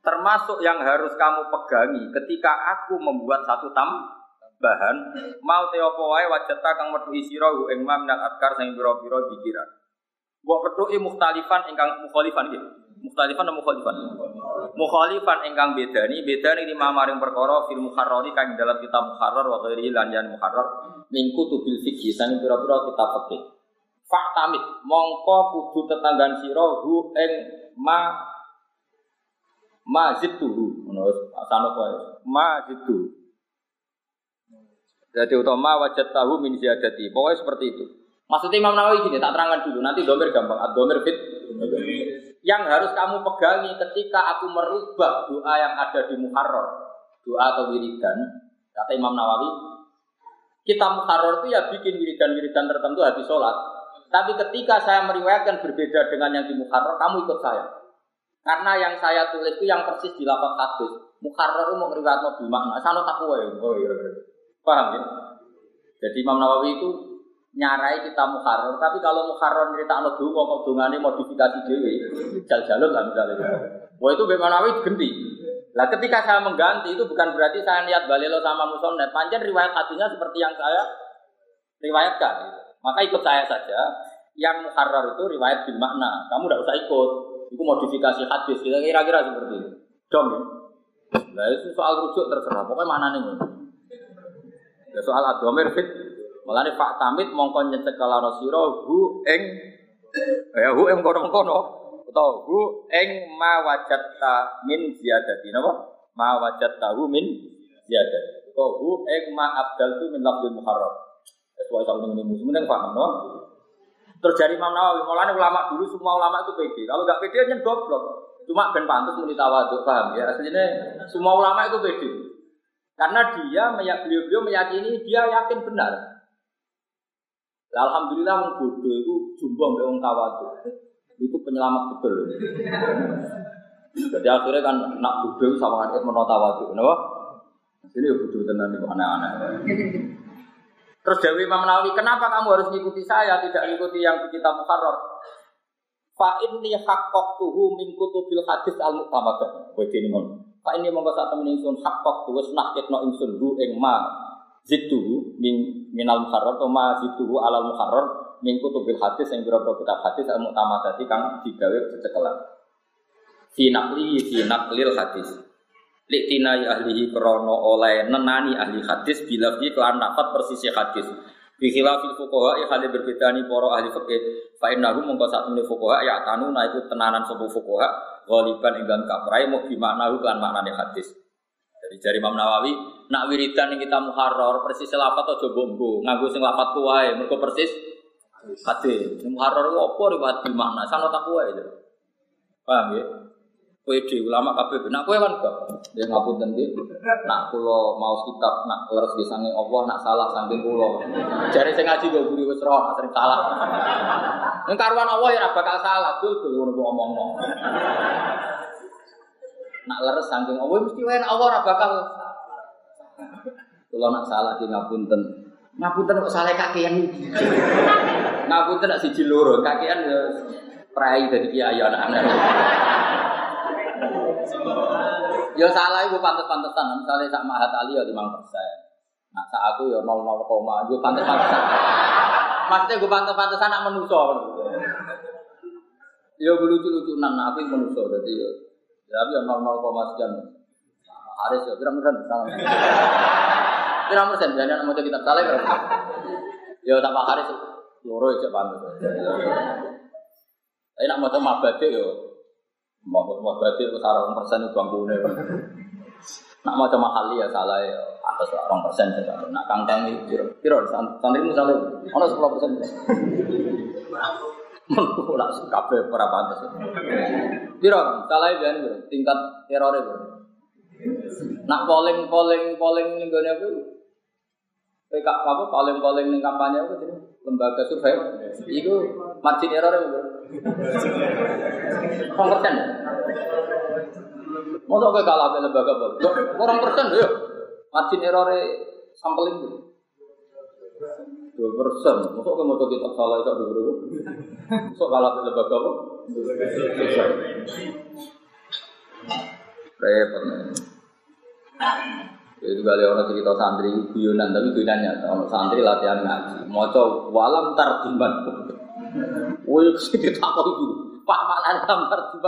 termasuk yang harus kamu pegangi ketika aku membuat satu tambahan mau teopo wae wajata kang metu sira hu ing mam nak adkar sing pira-pira pikiran. Mbok petuki mukhtalifan ingkang mukhalifan iki. Mukhtalifan atau mukhalifan? Mukhalifan ingkang bedani, bedani lima maring perkara fil muharrari kang dalam kitab muharrar wa ghairi lan jan muharrar min kutubil fikih sang pira-pira kitab fikih. Faktamit. Mongko kudu tetanggan sira hu ing ma mazid tuhu ngono asano kowe mazid tu jadi utama wajat tahu min ziyadati. Pokoknya seperti itu. Maksudnya Imam Nawawi gini tak terangkan dulu. Nanti domir gampang. Domir fit. Yang harus kamu pegangi ketika aku merubah doa yang ada di Muharrar. Doa atau wiridan. Kata Imam Nawawi kita Muharrar itu ya bikin wiridan-wiridan tertentu habis sholat tapi ketika saya meriwayatkan berbeda dengan yang di Muharrar kamu ikut saya karena yang saya tulis itu yang persis di lapak hadis. Mukarrar mau ngeriwayat nabi makna. Sana takwa ya. Oh iya, iya. Paham ya? Jadi Imam Nawawi itu nyarai kita mukarrar. Tapi kalau mukarrar cerita anak dulu kok dungane modifikasi dewi. Jal-jalur lah misalnya. Wah itu Imam Nawawi ganti. Lah ketika saya mengganti itu bukan berarti saya niat balelo sama musonnet. Panjang riwayat hatinya seperti yang saya riwayatkan. Maka ikut saya saja. Yang mukarrar itu riwayat bil makna. Kamu tidak usah ikut. Itu modifikasi hadis, kita kira-kira seperti itu. Ya. Nah itu soal rujuk terserah, pokoknya mana nih? Ya soal adomir fit, malah nih Pak Tamit mongkon nyecek kalau siro hu eng, ya hu eng kono kono, atau hu eng ma wajatta min ziyadati, napa? Ma wajatta hu min ziyadati, atau hu eng ma abdal tu min lafzul muharram. Sesuai sama ini musim, ini paham, no? Terjadi Imam Nawawi, mulanya ulama dulu semua ulama itu pede. Kalau nggak pede aja goblok. Cuma ben pantas muni tawadhu, paham ya? Aslinya semua ulama itu pede. Karena dia beliau-beliau meyakini dia yakin benar. Alhamdulillah wong itu jumbo mbek wong tawadhu. Itu penyelamat betul. Jadi akhirnya kan nak bodoh sama menolak tawadhu, kenapa? Ini ya bodoh tenan itu aneh-aneh. Terus Dewi Imam Nawawi, kenapa kamu harus mengikuti saya, tidak mengikuti yang di kitab Muharrar? Fa inni haqqaqtuhu min kutubil hadis al mu'tamadah. Kowe dene mon. Fa ini monggo sak temen ingsun haqqaqtu wis nahketno ingsun hu ing ma zidtuhu min minal muharrar to ma zidtuhu alal muharrar min kutubil hadis yang berapa kitab hadis al mu'tamadah kang digawe cecekelan. Fi naqli fi naqlil hadis. Liktinai ahlihi krono oleh nenani ahli hadis bila fi kelan nafat persisi hadis. Bikhilafil fukoha ya hal berbeda nih poro ahli fikih. Fa innahu mongko sak temene fukoha ya tanu na itu tenanan sebu fukoha ghaliban enggan kaprai mau gimana kan maknane hadis. Jadi jari Imam Nawawi nak wiridan yang kita muharrar persis lafat atau coba mbok nganggo sing lafat kuwae mergo persis hadis. Muharrar apa riwayat makna sana tak kuwae. Paham ya? Pede ulama kabeh nak kowe kan gak. Ya ngapunten nggih. Nak kula mau kitab nak leres di saking Allah nak salah saking kula. Jare sing ngaji kok guru wis roh sering salah. Ning karuan Allah ya bakal salah dul dul ngono omongno. Nak leres saking Allah mesti wae Allah ora bakal Kula nak salah di ngapunten. Ngapunten kok salah kakean. Ngapunten nak siji loro, kakean ya prai dari kiai anak-anak. Ya salah ibu pantas-pantesan. Misalnya sak mahat ali ya lima persen. Nah sak aku ya nol nol koma. Gue pantas-pantesan. Maksudnya gue pantas-pantesan nak menuso. Ya gue lucu-lucunan. Nah aku menuso. Jadi ya. Tapi ya nol nol koma sekian. Haris ya. Kira persen salah. Kira persen. Jadi mau kita salah kira Ya tak Haris. Loro aja pantas. Tapi nak mau mabade ya Mau berarti itu sarang persen itu bangku Nak mau cuma kali ya salah ya atas orang persen saja. Nak kangkang itu kira kira santri misalnya ono sepuluh persen. Menurut lah kafe para pantas. Kira salah ya tingkat error itu. Nak polling polling polling ning gone apa? PK apa polling polling ning kampanye jadi lembaga survei itu margin error ya Orang persen Masa kayak kalah sama lembaga apa? Orang persen ya margin error sampling itu dua persen. Masa kayak mau kita salah itu dulu? Masa kalah sama lembaga apa? Repot. Itu kali orang cerita santri guyonan tapi guyonannya orang santri latihan ngaji. Moco walam tarjiman. Woi ditakon iku. Pak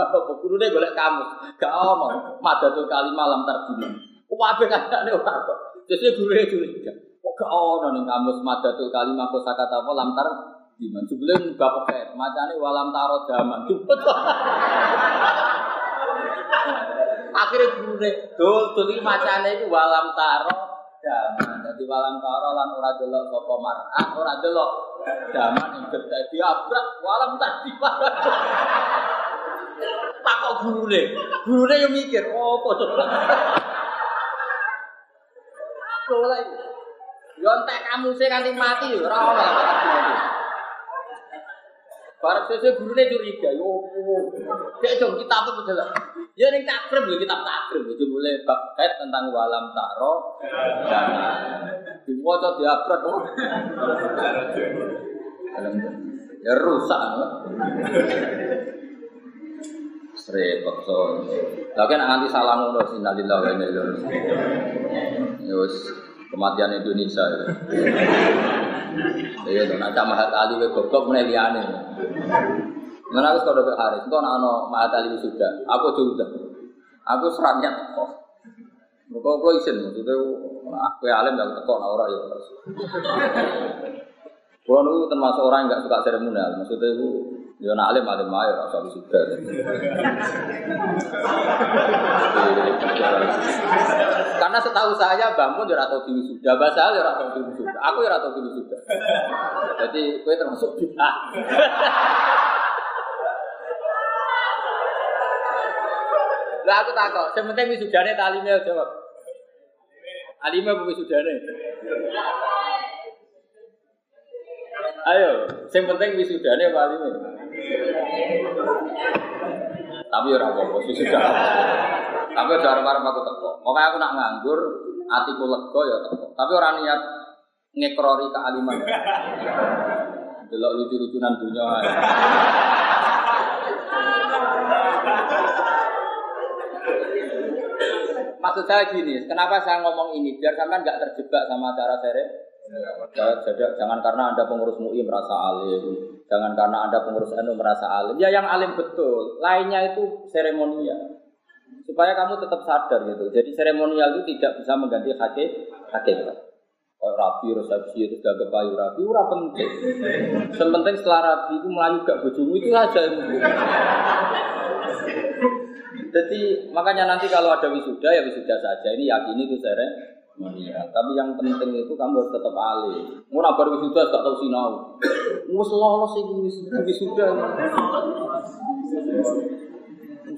apa gurune golek kamu. Gak ono madatul kalimah lam tarjiman. Kabeh kadane kok. Gurune gak kamus madatul kalimah kosakata apa lam. Sebelum bapak kayak macane walam taro. Cepet. Akhirnya guru dul, dul ini macamnya itu walam taro zaman. Jadi walam taro lan ora delok sapa mar'ah, ora delok zaman yang gede diabrak walam tadi. Tak kok guru deh, guru deh yang mikir, oh kok coba. Boleh. Yo entek kamu sih kanthi mati yo ora ono Barang sesuai gurunya curiga, yo, kayak dong kita apa betul Ya ini takrib ya kita takrib, itu boleh bab tentang walam taro, diwocok diabrak, oh. ya rusak, repot so. Tapi nak nanti salah ngono sinalillah wa inna ilaihi Yus kematian Indonesia. Iya tuh, nak mahat ali we goblok meneh liyane. Mana aku kalau ke Haris, kau nano mahat ali sudah, aku sudah, aku serannya kok. Mereka kau isin, maksudnya aku alim gak tekok, nah orang ya. Kalau itu termasuk orang yang gak suka seremonial, maksudnya itu Ya nak alim alim ayo rasa sudah. Karena setahu saya bangun ya atau tinggi sudah, bahasa ya atau tinggi sudah. Aku ya atau tinggi sudah. Jadi kue termasuk kita. Lah aku takut, sementing wisudane talimnya jawab. Alimnya bukan wisudane. Ayo, yang penting wisudane apa alimnya? Tapi ora apa-apa, sudah. Tapi udah arep-arep aku teko. Makanya aku nak nganggur, atiku lega ya teko. Tapi orang niat ngekrori kealiman. Delok lucu-lucunan dunia. Maksud saya gini, kenapa saya ngomong ini? Biar sampean nggak terjebak sama cara sere Jangan karena Anda pengurus MUI merasa alim, jangan karena Anda pengurus NU merasa alim. Ya yang alim betul, lainnya itu seremonial. Supaya kamu tetap sadar gitu. Jadi seremonial itu tidak bisa mengganti hakikat. Oh, rapi, resepsi, itu gak kepayu rapi, ura penting. Sementing setelah rapi itu melayu gak bojomu itu saja. Jadi makanya nanti kalau ada wisuda ya wisuda saja. Ini yakini itu seremonial Iya, tapi yang penting itu kamu harus tetap alim. Mau nabar wisuda gak tahu sinau. Mus lolos iki wisuda.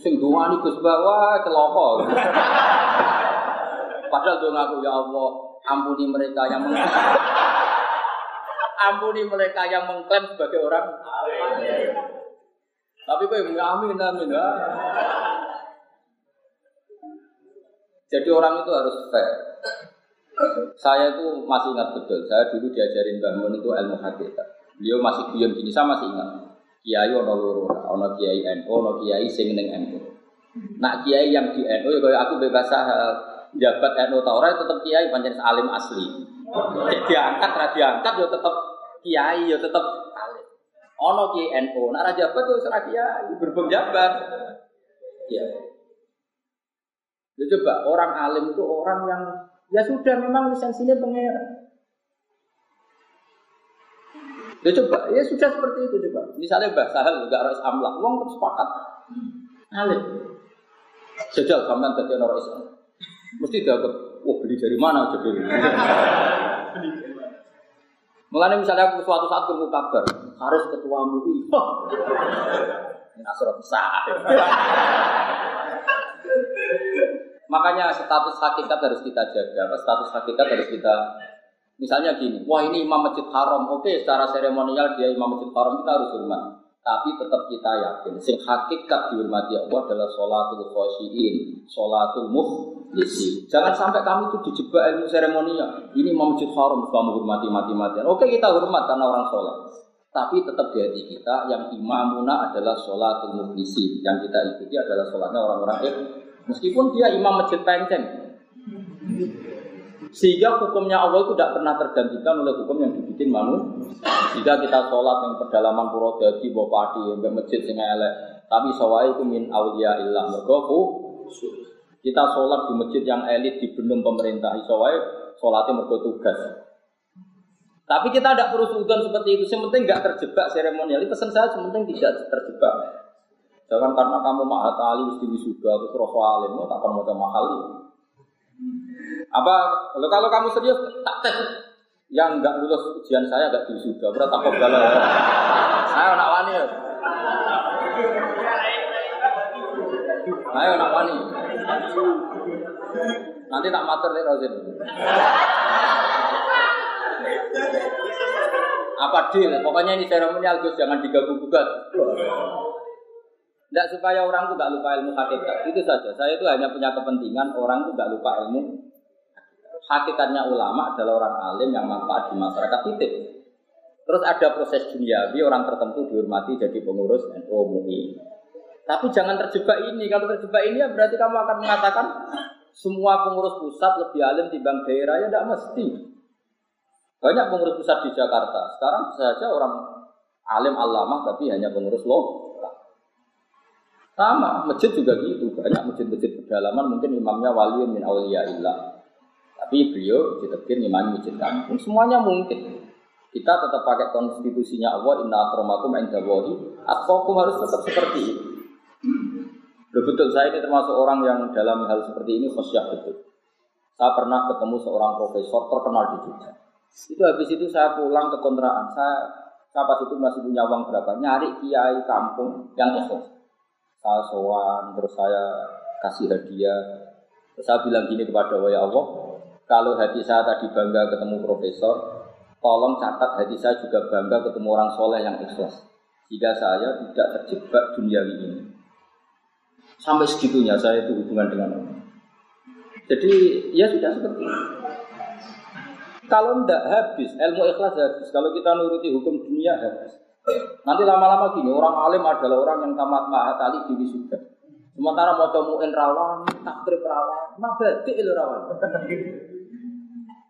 Sing dongani Gus bawa celoko. Padahal dong aku ya Allah, ampuni mereka yang meng ampuni mereka yang mengklaim sebagai orang Tapi kok amin amin. Jadi orang itu harus fair. Saya itu masih ingat betul. Saya dulu diajarin bangun itu ilmu hakikat. Beliau masih guyon gini, saya masih ingat. Kiai ono loro, ono kiai NU, ono kiai sing ning NU. Nak kiai yang di NU ya kaya aku bebas jabat NU ta ora tetep kiai pancen alim asli. Diangkat ra diangkat ya tetep kiai ya tetep alim. Ono kiai NU, nak ra jabat ya ora kiai, berbeng jabat. Kiai. Ya coba orang alim itu orang yang Ya sudah memang lisensinya pangeran. Ya coba, ya sudah seperti itu coba. Misalnya Mbah Sahal juga harus amlak, uang tetap sepakat. Alim. Jajal sampean dadi orang Islam. Mesti dianggap, wah beli dari mana jadi. Mengenai misalnya aku suatu saat ketemu kabar, harus ketua MUI. Ini besar. Makanya status hakikat harus kita jaga. Status hakikat harus kita Misalnya gini, wah ini imam masjid haram, oke secara seremonial dia imam masjid haram kita harus hormat. Tapi tetap kita yakin, sing hakikat dihormati Allah adalah sholatul khosyiin, sholatul muhlisi. Jangan sampai kamu itu dijebak ilmu seremonial. Ini imam masjid haram, kamu hormati mati-matian. Oke kita hormat karena orang sholat. Tapi tetap di hati kita yang imamuna adalah sholatul muhlisi. Yang kita ikuti adalah sholatnya orang-orang Meskipun dia imam masjid penceng. Sehingga hukumnya Allah itu tidak pernah tergantikan oleh hukum yang dibikin manusia. Jika kita sholat yang pedalaman bawa padi, yang masjid sing elek, tapi sawai itu min aulia illah mergo kita sholat di masjid yang elit di benung pemerintah, sawai sholatnya mergo tugas. Tapi kita tidak perlu sudon seperti itu. Yang penting nggak terjebak seremonial. Pesan saya, yang penting tidak terjebak. Jangan karena kamu mahat ali, mesti wisuda, terus roh alim, tak mau mahal. Ya. Apa kalau kalau kamu serius tak tes yang nggak lulus ujian saya nggak sudah berarti takut galau. Ayo nak wani. Ayo nak wani. Nanti tak mater nih Rozin. Apa deal? Pokoknya ini seremonial Gus jangan diganggu gugat. Tidak supaya orang itu tidak lupa ilmu hakikat. Itu saja. Saya itu hanya punya kepentingan orang itu tidak lupa ilmu hakikatnya ulama adalah orang alim yang manfaat di masyarakat titik. Terus ada proses duniawi orang tertentu dihormati jadi pengurus NU MUI. Tapi jangan terjebak ini. Kalau terjebak ini ya berarti kamu akan mengatakan semua pengurus pusat lebih alim dibanding daerah ya tidak mesti. Banyak pengurus pusat di Jakarta. Sekarang saja orang alim alamah tapi hanya pengurus loh. Sama, masjid juga gitu. Banyak masjid-masjid pedalaman mungkin imamnya wali min awliya illah. Tapi beliau ditetir imam masjid kampung. Semuanya mungkin. Kita tetap pakai konstitusinya Allah, inna akramakum indawahi, atqakum harus tetap seperti itu. Betul, saya ini termasuk orang yang dalam hal seperti ini khosyah betul. Saya pernah ketemu seorang profesor terkenal di Jogja. Itu habis itu saya pulang ke kontrakan. Saya, saya pas itu masih punya uang berapa? Nyari kiai kampung yang ikhlas. Saya sowan, terus saya kasih hadiah. Terus saya bilang gini kepada Allah, Allah, kalau hati saya tadi bangga ketemu profesor, tolong catat hati saya juga bangga ketemu orang soleh yang ikhlas. Jika saya tidak terjebak dunia ini. Sampai segitunya saya itu hubungan dengan Allah. Jadi ya sudah seperti itu. Kalau tidak habis, ilmu ikhlas habis. Kalau kita nuruti hukum dunia habis. Nanti lama-lama gini, orang alim adalah orang yang tamat mahatali di wisuda. Sementara mau temuin rawan, takdir rawan, mabadi itu rawan.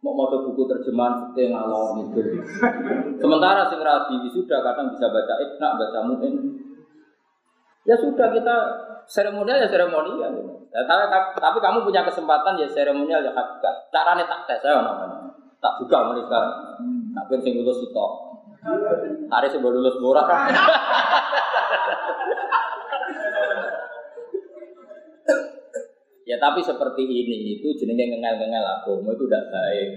Mau mau buku terjemahan seperti ngalor itu. Sementara sing radi sudah kadang bisa baca ikna, baca mu'in. Ya sudah kita seremonial ya seremonial. Ya, tapi, tapi kamu punya kesempatan ya seremonial ya hakikat. Caranya tak tes saya namanya. Tak buka mulai sekarang. Tak penting lulus itu. Hari sebelum lulus murah. Ya tapi seperti ini itu jenenge ngengel-ngengel agama itu tidak baik.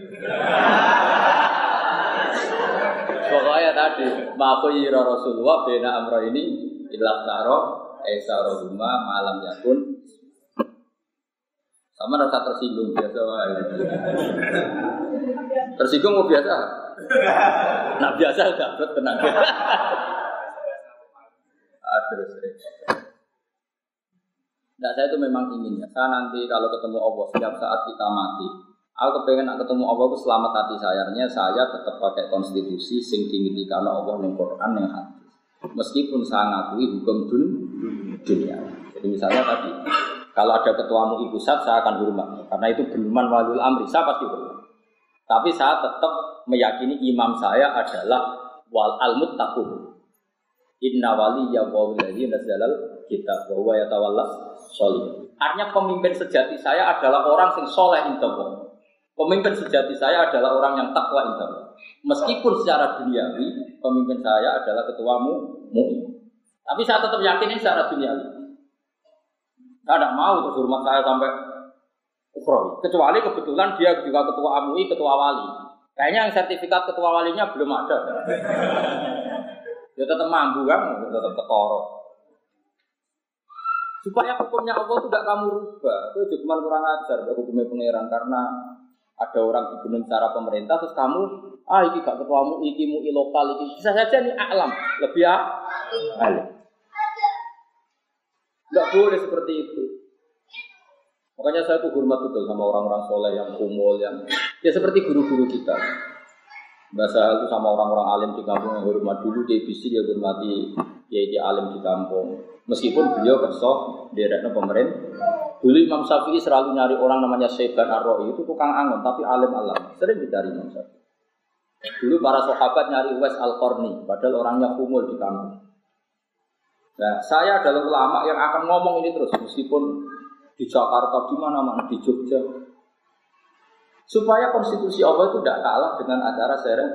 Pokoknya tadi yira Rasulullah bena amro ini ilah taro esa rohuma malam yakun sama rasa tersinggung biasa Tersinggung mau biasa? Nah biasa dapat tenang. Aduh, Nah saya itu memang ingin ya. Saya nanti kalau ketemu Allah setiap saat kita mati, aku kepengen ketemu Allah itu selamat hati saya. Artinya saya tetap pakai konstitusi sing dimiliki karena Allah yang Quran yang hadis. Meskipun saya ngakui hukum dun, dunia. Jadi misalnya tadi, kalau ada ketua MUI pusat saya akan hormat karena itu benuman walul amri saya pasti hormat. Tapi saya tetap meyakini imam saya adalah wal al muttaqun. Inna wali ya wawilladzi nazalal kitab bahwa ya tawallas solih. Artinya pemimpin sejati saya adalah orang yang soleh indah Pemimpin sejati saya adalah orang yang takwa indah Meskipun secara duniawi pemimpin saya adalah ketuamu mu'min. Tapi saya tetap yakin secara duniawi. Saya tidak mau terus hormat saya sampai ukrowi. Kecuali kebetulan dia juga ketua MUI, ketua wali. Kayaknya yang sertifikat ketua walinya belum ada. Dia tetap mampu kan, tetap ketoro. Supaya hukumnya Allah tidak kamu rubah. Itu cuma kurang ajar hukumnya pangeran karena ada orang dibunuh secara pemerintah terus kamu ah iki gak ketuamu iki mu lokal iki bisa saja nih alam lebih alim. Tidak boleh seperti itu. Makanya saya tuh hormat betul sama orang-orang soleh yang kumul, yang ya seperti guru-guru kita. Bahasa itu sama orang-orang alim di kampung yang hormat dulu dia bisa dia hormati ya dia alim di kampung. Meskipun beliau kerso di daerah pemerintah. Dulu Imam Syafi'i selalu nyari orang namanya Syaiban ar itu tukang angon tapi alim alam. Sering dicari Imam Syafi'i. Dulu para sahabat nyari Wes Al-Qarni, padahal orangnya kumul di kampung. Nah, saya adalah ulama yang akan ngomong ini terus, meskipun di Jakarta, di mana-mana, di Jogja. Supaya konstitusi Allah itu tidak kalah dengan acara seret.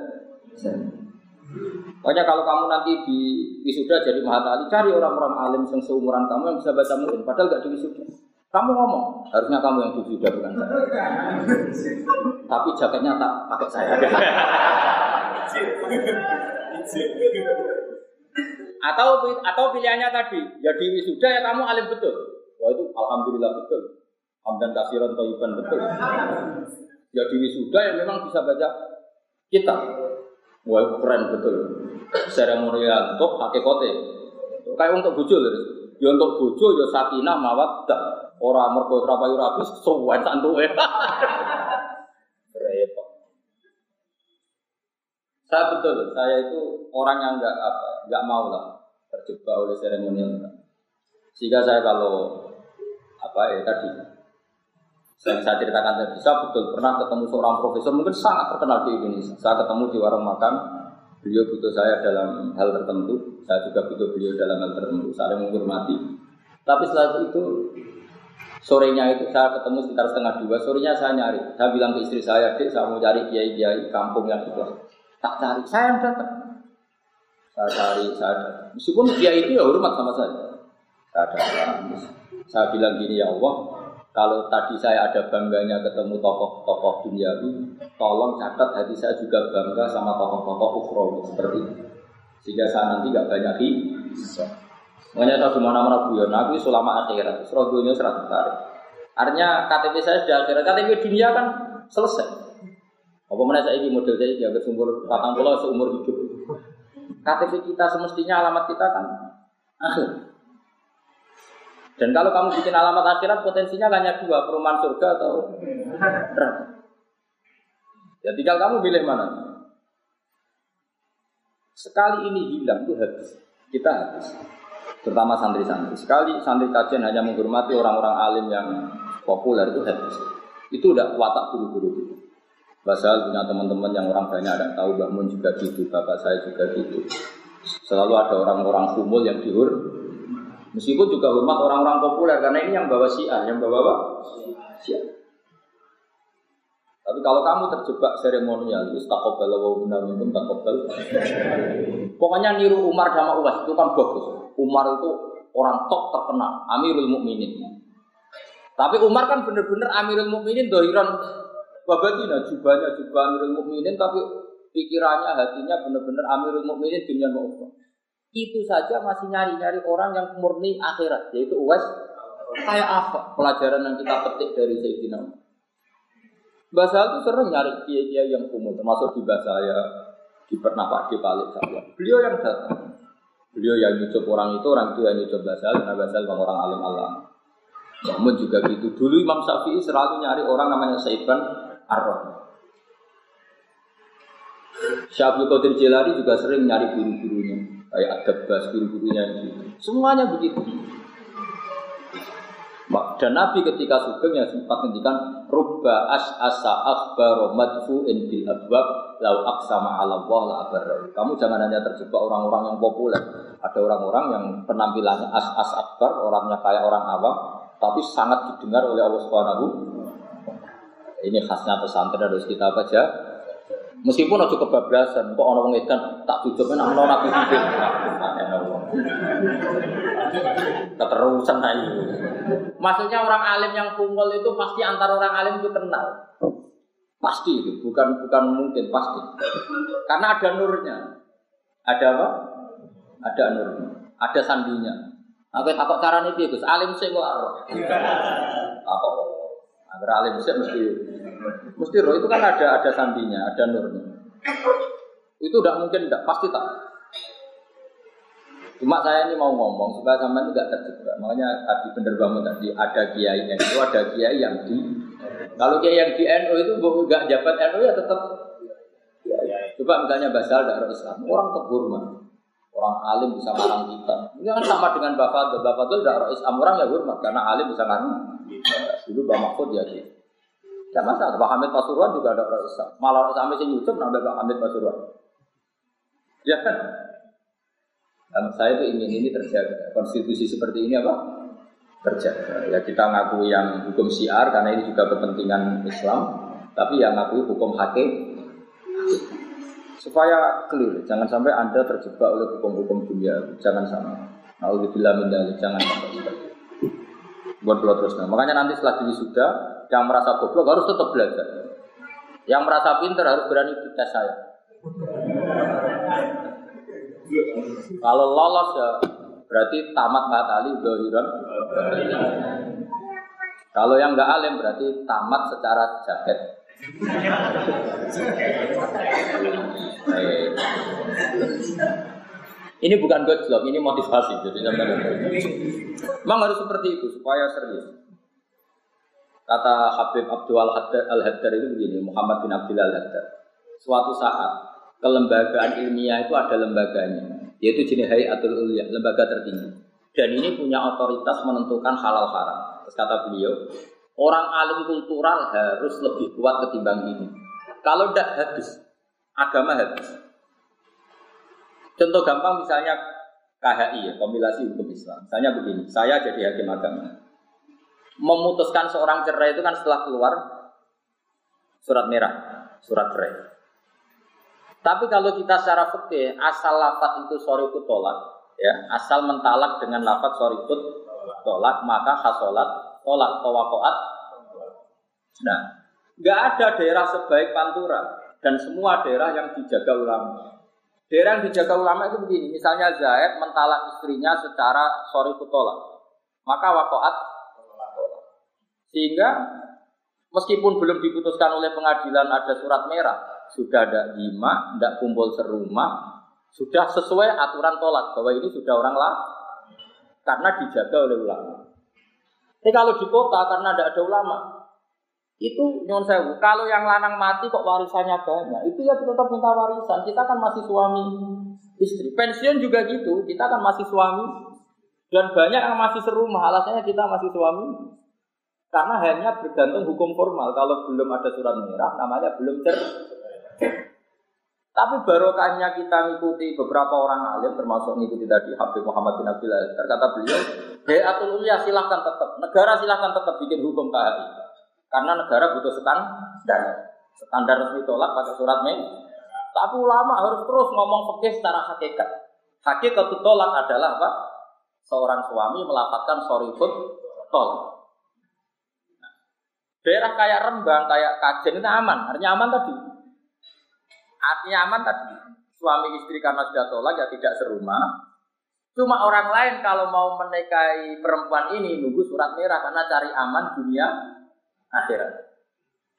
Pokoknya kalau kamu nanti di wisuda jadi mahatali, cari orang-orang alim yang seumuran kamu yang bisa baca murid, padahal gak di wisuda. Kamu ngomong, harusnya kamu yang di wisuda bukan saya. Tapi jaketnya tak pakai saya. Atau atau pilihannya tadi, ya wisuda ya kamu alim betul. Wah itu alhamdulillah betul. Hamdan kasiran toiban betul. Ya di wisuda yang memang bisa baca kitab. Wah itu keren betul. Seremonial untuk hakikote. Kayak untuk bojo Ya untuk bojo ya sakinah mawaddah. Orang mergo ora payu rapi sowan santuke. Repot. Saya betul, saya itu orang yang nggak apa, nggak mau lah terjebak oleh seremonial. Sehingga saya kalau apa ya tadi saya, saya ceritakan tadi, saya betul pernah ketemu seorang profesor mungkin sangat terkenal di Indonesia. Saya ketemu di warung makan, beliau butuh saya dalam hal tertentu, saya juga butuh beliau dalam hal tertentu, saling menghormati. Tapi setelah itu sorenya itu saya ketemu sekitar setengah dua, sorenya saya nyari, saya bilang ke istri saya, dek saya mau cari kiai kiai kampung yang itu tak cari, saya yang datang. Saya cari, saya. Meskipun dia itu ya hormat sama saya. Saya datang. Saya bilang gini ya Allah, kalau tadi saya ada bangganya ketemu tokoh-tokoh duniawi, tolong catat hati saya juga bangga sama tokoh-tokoh ukhrawi seperti itu. Sehingga saya nanti gak banyak di Makanya saya mana-mana guyon, aku selama akhirat, serogonya serat tertarik. Artinya KTP saya sudah akhirat, KTP dunia kan selesai. Apa mana saya ini model saya ini agak sumur patang pulau seumur hidup. KTP kita semestinya alamat kita kan akhir. Dan kalau kamu bikin alamat akhirat potensinya hanya dua, perumahan surga atau neraka. Ya tinggal kamu pilih mana. Sekali ini hilang tuh habis. Kita habis. Terutama santri-santri. Sekali santri kajian hanya menghormati orang-orang alim yang populer itu habis. Itu udah watak guru-guru itu. Basal punya teman-teman yang orang banyak ada tahu Mbak Mun juga gitu, bapak saya juga gitu. Selalu ada orang-orang kumul yang dihur. Meskipun juga hormat orang-orang populer karena ini yang bawa syiar, yang bawa apa? Syiar. Tapi kalau kamu terjebak seremonial, itu takobal wa minkum takobal. Pokoknya niru Umar sama Uwais itu kan bagus. Umar itu orang top terkenal, Amirul Mukminin. Tapi Umar kan bener-bener Amirul Mukminin dohiran Wabatina jubahnya jubah Amirul Mukminin tapi pikirannya hatinya benar-benar Amirul Mukminin dunia Allah. Itu saja masih nyari-nyari orang yang murni akhirat yaitu Uwais kayak apa pelajaran yang kita petik dari Sayyidina Umar. Bahasa itu sering nyari kiai-kiai yang umum termasuk di bahasa saya di pernah Pak di Balik saya. Beliau yang datang. Beliau yang nyucup orang itu, orang itu yang nyucup bahasa karena bahasa orang alim Allah. Namun juga gitu. Dulu Imam Syafi'i selalu nyari orang namanya Saiban Ar-Roh. Syabul Qadir Jilani juga sering nyari guru-gurunya, kayak ada bas guru-gurunya gitu. Semuanya begitu. Dan Nabi ketika sugeng yang sempat ngendikan rubba as asa akhbaro madfu bil abwab lau aksama ala Allah la Kamu jangan hanya terjebak orang-orang yang populer. Ada orang-orang yang penampilannya as as akbar, orangnya kayak orang awam, tapi sangat didengar oleh Allah Subhanahu ini khasnya pesantren harus kita baca. Meskipun aja kebablasan, kok orang edan tak tujuh nang ono nabi hidup. Keterusan aja. Maksudnya orang alim yang kumpul itu pasti antara orang alim itu kenal. Pasti itu, bukan bukan mungkin pasti. Karena ada nurnya. Ada apa? Ada nurnya. Ada sandinya. Aku takut carane piye Gus? Alim sih kok. Takut. Agar alim sih mesti mesti roh itu kan ada ada sandinya, ada nurnya. Itu tidak mungkin tidak pasti tak. Cuma saya ini mau ngomong supaya sampean itu tidak terjebak. Makanya tadi bener banget tadi ada kiai NU, ada kiai yang di kalau kiai yang di NU itu nggak jabat NU ya tetap Coba misalnya basal dari Islam, orang tegur mah. Orang alim bisa ngarang kita. Ini kan sama dengan Bapak Bapak itu tidak Islam orang ya hormat karena alim bisa ngarang. Dulu Bapak Mahfud ya gitu. Tidak masalah. Pak Hamid Pasuruan juga ada orang Islam. Malah orang Islam yang YouTube nambah Pak Hamid Pasuruan. Ya kan? Dan saya itu ingin ini terjaga. Konstitusi seperti ini apa? Terjaga. Ya kita ngaku yang hukum syiar karena ini juga kepentingan Islam. Tapi yang ngaku hukum hakim supaya clear jangan sampai anda terjebak oleh hukum-hukum dunia jangan sama Alhamdulillah mindali jangan sampai seperti buat terus nah. makanya nanti setelah ini sudah yang merasa goblok harus tetap belajar. Yang merasa pinter harus berani dites saya. Kalau lolos ya berarti tamat matali dohiran kalau yang nggak alim berarti tamat secara jaket. Ini bukan gojlok, ini motivasi. Jadi memang harus seperti itu supaya serius. Kata Habib Abdul Al-Haddar itu begini, Muhammad bin Abdul Al-Haddar. Suatu saat kelembagaan ilmiah itu ada lembaganya, yaitu jenis Hayatul Ulya, lembaga tertinggi. Dan ini punya otoritas menentukan halal haram. Terus kata beliau, Orang alim kultural harus lebih kuat ketimbang ini. Kalau tidak habis, agama habis. Contoh gampang misalnya KHI ya, kompilasi hukum Islam. Misalnya begini, saya jadi hakim agama. Memutuskan seorang cerai itu kan setelah keluar surat merah, surat cerai. Tapi kalau kita secara fikih asal lafat itu sorry tolak, ya asal mentalak dengan lafat sorry tolak maka hasolat tolak tawakoat. Nah, nggak ada daerah sebaik Pantura dan semua daerah yang dijaga ulama. Daerah yang dijaga ulama itu begini, misalnya Zaid mentalak istrinya secara sorry tolak, maka wakoat sehingga meskipun belum diputuskan oleh pengadilan ada surat merah, sudah ada lima, tidak kumpul serumah, sudah sesuai aturan tolak bahwa ini sudah orang lah karena dijaga oleh ulama. Tapi kalau di kota karena tidak ada ulama, itu nyon sewu. Kalau yang lanang mati kok warisannya banyak, itu ya tetap minta warisan. Kita kan masih suami istri. Pensiun juga gitu, kita kan masih suami. Dan banyak yang masih serumah, alasannya kita masih suami. Karena hanya bergantung hukum formal. Kalau belum ada surat merah, namanya belum cer. Tapi barokahnya kita mengikuti beberapa orang alim, termasuk mengikuti tadi Habib Muhammad bin Abdullah. Terkata beliau, Hayatul Ulia silahkan tetap, negara silahkan tetap bikin hukum KHI. Karena negara butuh standar. Standar resmi tolak pakai surat main. Tapi ulama harus terus ngomong fikih secara hakikat. Hakikat tolak adalah apa? Seorang suami melaporkan sorry put tolak. Daerah kayak Rembang, kayak Kajen itu aman, artinya aman tadi. Artinya aman tadi. Suami istri karena sudah tolak ya tidak serumah. Cuma orang lain kalau mau menikahi perempuan ini nunggu surat merah karena cari aman dunia akhirat.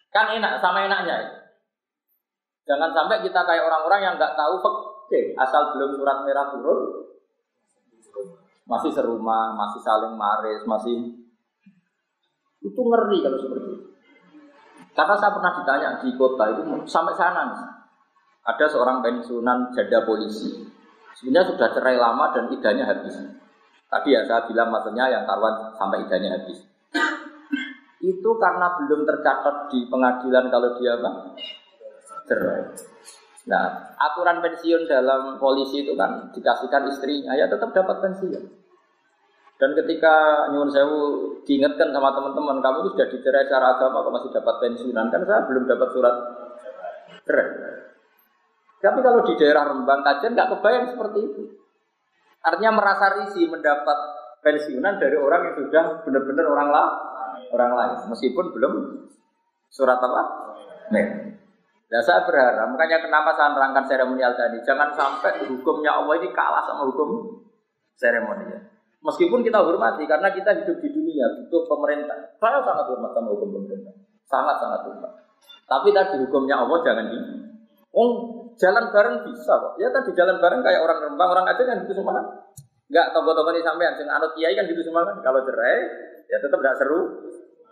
Kan enak sama enaknya ya. Jangan sampai kita kayak orang-orang yang nggak tahu oke asal belum surat merah turun masih serumah, masih saling maris, masih itu ngeri kalau seperti itu. Karena saya pernah ditanya di kota itu sampai sana. Ada seorang pensiunan janda polisi. Sebenarnya sudah cerai lama dan idahnya habis. Tadi ya saya bilang maksudnya yang karuan sampai idahnya habis. Itu karena belum tercatat di pengadilan kalau dia apa? Cerai. Nah, aturan pensiun dalam polisi itu kan dikasihkan istrinya, ya tetap dapat pensiun. Dan ketika nyuwun sewu diingatkan sama teman-teman, kamu itu sudah dicerai secara agama, kok masih dapat pensiunan? Kan saya belum dapat surat cerai. Tapi kalau di daerah Rembang Kajen nggak kebayang seperti itu. Artinya merasa risih mendapat pensiunan dari orang yang sudah benar-benar orang lah, orang lain, meskipun belum surat apa? Nih. Nah, saya berharap, makanya kenapa saya nerangkan seremonial tadi, jangan sampai hukumnya Allah ini kalah sama hukum seremonial. Meskipun kita hormati karena kita hidup di dunia butuh pemerintah. Saya sangat hormat sama hukum pemerintah. Sangat sangat hormat. Tapi tadi hukumnya Allah jangan di. Oh, jalan bareng bisa kok. Ya tadi jalan bareng kayak orang Rembang, orang Aceh kan gitu semua. Enggak tonggo-tonggo ini sampean sing anut kiai kan gitu semua kan. Kalau cerai ya tetap tidak seru.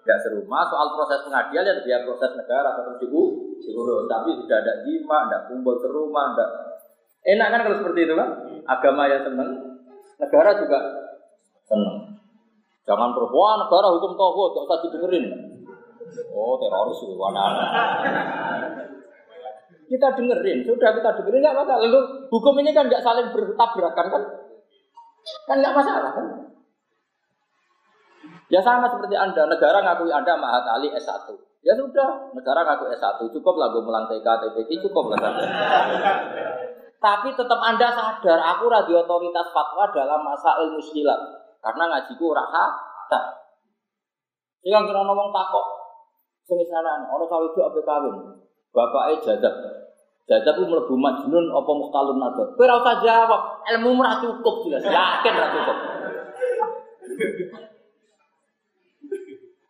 Tidak seru. Mas soal proses pengadilan ya biar proses negara tetap diurus. Tapi tidak ada jima, tidak kumpul serumah, tidak Enak kan kalau seperti itu kan? Agama ya seneng, negara juga seneng. Jangan wah negara hukum tauhid, gak usah didengerin. Oh teroris itu? Kita dengerin, sudah kita dengerin nggak masalah. Lalu hukum ini kan nggak saling bertabrakan kan? Kan nggak masalah kan? Ya sama seperti Anda, negara ngakui Anda Mahat Ali S1. Ya sudah, negara ngaku S1, cukup lah gue melang TK, TPK, cukup lah. Tapi tetap Anda sadar, aku radio otoritas fatwa dalam masa ilmu silat. Karena ngajiku ora tak. Sing kira ngomong takok. Sing sana ana cawe itu ape kawin. Bapake jadab. Jadab ku mlebu majnun apa muhtalun nador. Kowe ora usah jawab, ilmu ora cukup jelas. Yakin ora cukup.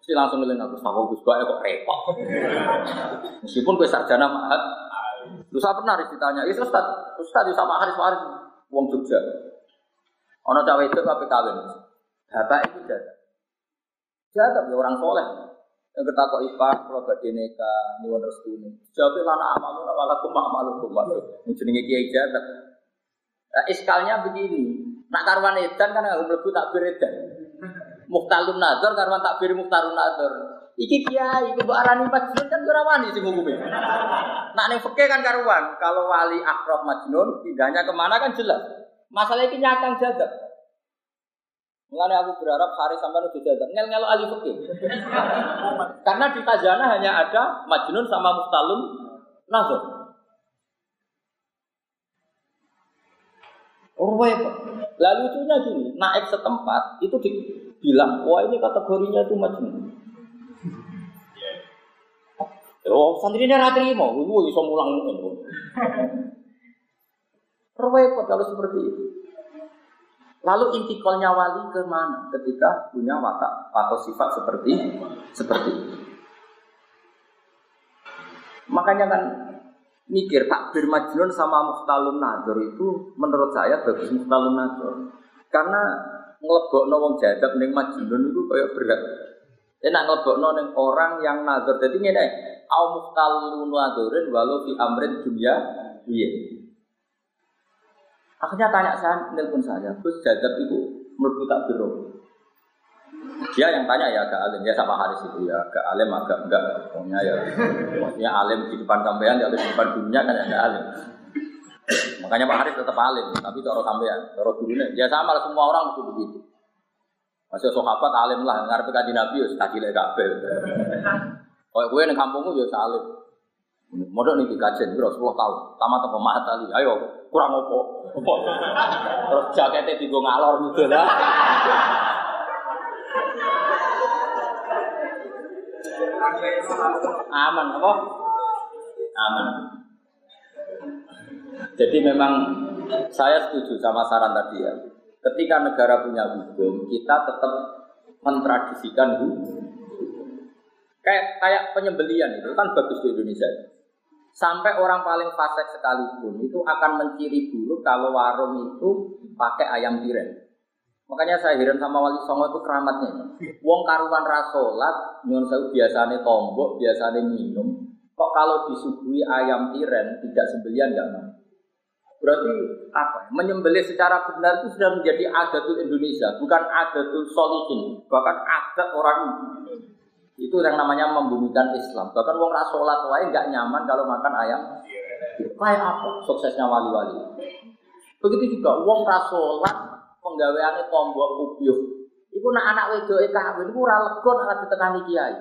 Si langsung ngeling aku, takut Gus kok repot. Meskipun kowe sarjana mahat, Lu saya pernah ditanya, itu Ustaz, Ustaz sama Haris Haris, uang Jogja. Ono cawe itu tapi kawin. Bapak itu jatuh. Jatuh ya orang soleh. Yang kita kok ipar, kalau gak neka, nyuwun restu ini. Jawabnya lana amalu, malu kumah. Menjenengi kiai jatuh. Nah, iskalnya begini, nak karwan edan kan nggak melebu takbir edan. Muhtalun nazar karwan takbir muhtalun nazar. Iki kiai, iku mbok arani majnun kan ora wani sing hukume. Nak ning fikih kan karuan, kalau wali akrab majnun pindahnya ke mana kan jelas. Masalah ini nyakang jaga. Mulanya aku berharap hari sampai udah jaga. Ngel ngel fikih. Karena di khazanah hanya ada majnun sama mustalun nazar. Oh, Lalu itunya gini, naik setempat itu dibilang, wah ini kategorinya itu majnun. Oh, santri ini ratri mau, ibu bisa mulang itu. Repot kalau seperti itu. Lalu intikalnya wali ke mana ketika punya watak atau sifat seperti seperti itu. Makanya kan mikir takbir majnun sama muhtalun nazar itu menurut saya bagus muhtalun nazar. Karena ngelebok wong jadab ning majnun itu kayak berat. Dia nak ngelebok orang yang nazar. Jadi ini au muhtalun nadorin walau fi amrin dunia iya. Akhirnya tanya saya, nelpon saya, Gus jadab itu menurut tak biru. Dia yang tanya ya agak alim, ya sama Haris itu ya agak alim agak enggak, pokoknya ya maksudnya alim di depan sampean, di depan dunia kan ya agak alim. Makanya Pak Haris tetap alim, tapi cara sampean, cara gurunya, ya sama lah semua orang mesti begitu. Masih sahabat alim lah, ngarep kaji Nabi, ya kaji lek kabel. Kalau gue nih kampungmu ya salim. Modal nih dikajen, bro, 10 tahun. Lama tuh tali, ayo kurang opo. Terus jaketnya tiga ngalor gitu lah. Aman apa? Aman. Jadi memang saya setuju sama saran tadi ya. Ketika negara punya hukum, kita tetap mentradisikan hukum. Kayak kayak penyembelian itu kan bagus di Indonesia. Sampai orang paling fasik sekalipun itu akan menciri buruk kalau warung itu pakai ayam tiren. Makanya saya heran sama Wali Songo itu keramatnya. Wong karuan rasolat, nyon saya biasanya tombok, biasanya minum. Kok kalau disuguhi ayam tiren tidak sembelian nggak mau? Berarti apa? Menyembelih secara benar itu sudah menjadi adatul Indonesia, bukan adatul solihin, bahkan adat orang itu yang namanya membumikan Islam. Bahkan wong rasolat lain nggak nyaman kalau makan ayam. Kayak apa suksesnya wali-wali? Begitu juga wong rasolat penggaweannya tombok kubyuh. Iku nak anak wedoke kawin iku ora lega nek ditekani kiai.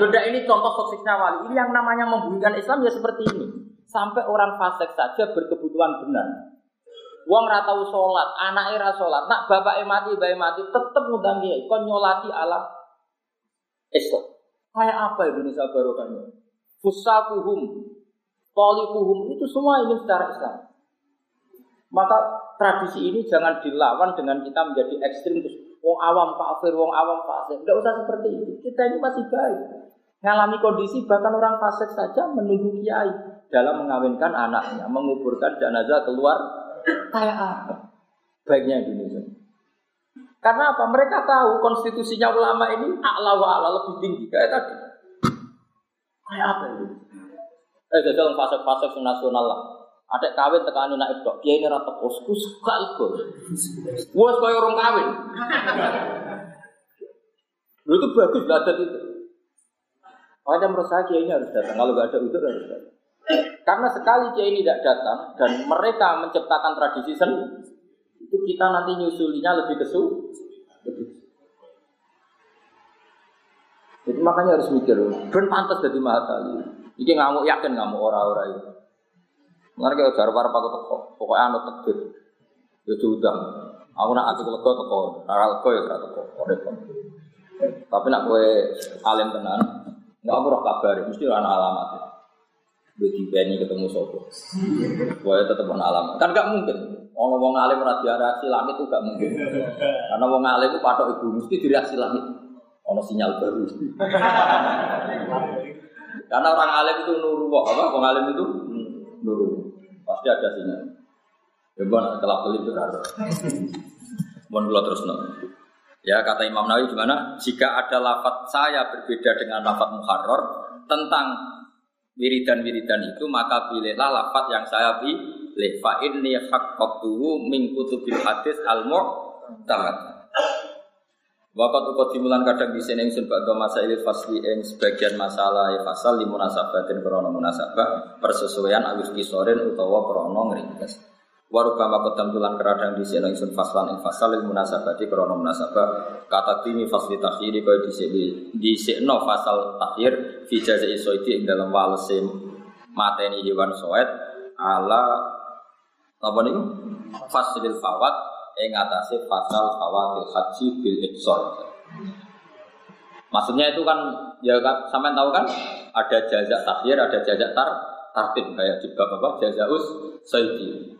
Sudah ini contoh suksesnya wali. Ini yang namanya membumikan Islam ya seperti ini. Sampai orang fasik saja berkebutuhan benar. Wong ora tau salat, anake ra salat, nak bapake mati, bae mati, tetep ngundang kiai kon nyolati ala Islam. Kayak apa Indonesia barokahnya? Fusakuhum, tolikuhum itu semua ingin secara Islam. Maka tradisi ini jangan dilawan dengan kita menjadi ekstrim terus wong awam kafir, wong awam fasik. Tidak usah seperti itu. Kita ini masih baik. Ngalami kondisi bahkan orang fasik saja menunggu kiai dalam mengawinkan anaknya, menguburkan jenazah keluar kayak apa? Baiknya Indonesia. Karena apa? Mereka tahu konstitusinya ulama ini a'la wa a'la lebih tinggi kayak tadi. Kayak apa itu? Eh, jadi fase-fase nasional lah. Ada kawin tekan anak itu, dia ini rata posku suka itu. Supaya orang kawin. Lu itu bagus belajar itu. Makanya menurut saya kiai ini harus datang. Kalau nggak ada itu harus datang. Karena sekali kiai ini tidak datang dan mereka menciptakan tradisi seni, itu kita nanti nyusulinya lebih kesu. Lebih. Jadi makanya harus mikir, ben pantas jadi mahatali. Ini ngamuk yakin ngamuk orang-orang itu. Mari kita jar para aku teko, pokoknya anu takdir. Ya sudah. Aku nak aku lega teko, ora lega ya ora teko. Tapi nak kowe alim tenan, enggak aku roh kabar, mesti ana alamat. Bagi Benny ketemu sopo, gue tetap ana alamat. Kan gak mungkin. Orang wong alim ora langit itu gak mungkin. Karena wong alim itu patok ibu mesti direaksi langit. Ono sinyal baru. Karena orang alim itu nuru apa? Wong alim itu nuru. Pasti ada sinyal. Ya bukan kelap kelip itu ada. Mohon dulu terus no. Ya kata Imam Nawawi gimana? Jika ada lafat saya berbeda dengan lafat muharrar tentang wiridan-wiridan itu maka pilihlah lafat yang saya pilih. Fa inni haqqatuhu min kutubil hadis al mu'tamad. Wakat ukot simulan kadang di sini ingsun bakdo masa ilit fasli ing sebagian masalah ya fasal di munasabatin krono munasabah persesuaian agus kisorin utawa krono ngeringkes. Waruka makot tamtulan keradang di sini ingsun faslan ing fasal il munasabati krono munasabah kata tini fasli takhiri kau di sini di sini fasal takhir fi jaza isoiti ing dalam walse mateni hewan soet ala apa nih fasilil fawat ing atase pasal fawatil haji bil iksor. Maksudnya itu kan ya kan sampean tahu kan ada jazak takhir, ada jazak tar tartib kayak di bab apa jazaus sayyidi.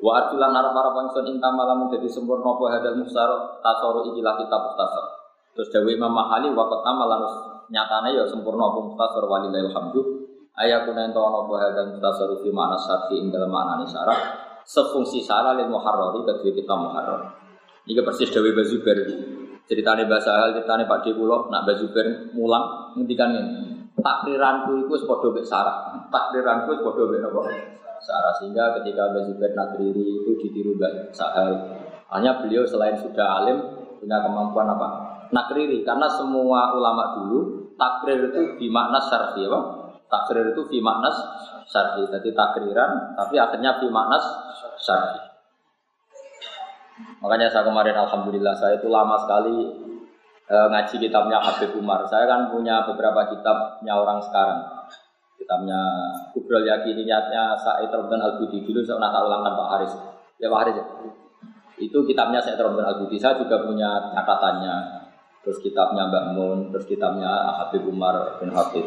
Wa atulan arab arab ingsun inta malam jadi sempurna apa hadal musar tasaru ikilah kitab mustasar. Terus dawe Imam Mahali wa qad amalan nyatane ya sempurna apa mustasar walillahil hamdu. Ayakuna ento ana apa hadal mustasar fi ma'na dalam maknane syarah sefungsi sara lil muharrari kedua kita muharrar. Ini persis Dewi Bazuber. Ceritanya bahasa hal, ceritanya Pak Dekulo, nak Bazuber mulang, ngendikan ini. Takriranku itu sepodo bek sarah. Takriranku sepodo bek nopo. Sarah sehingga ketika Bazuber nakriri itu ditiru Mbak Sahal. Hanya beliau selain sudah alim punya kemampuan apa? Nakriri karena semua ulama dulu takrir itu dimakna syarfi apa? Takrir itu fi maknas syar'i. Jadi takriran tapi akhirnya fi maknas syar'i. Makanya saya kemarin alhamdulillah saya itu lama sekali e, ngaji kitabnya Habib Umar. Saya kan punya beberapa kitabnya orang sekarang. Kitabnya Kubrol Yakini niatnya Said Robdan Al-Budi dulu saya pernah ulangkan Pak Haris. Ya Pak Haris ya. Itu kitabnya Said Robdan Al-Budi. Saya juga punya catatannya. Terus kitabnya Mbak Mun, terus kitabnya Habib Umar bin Habib.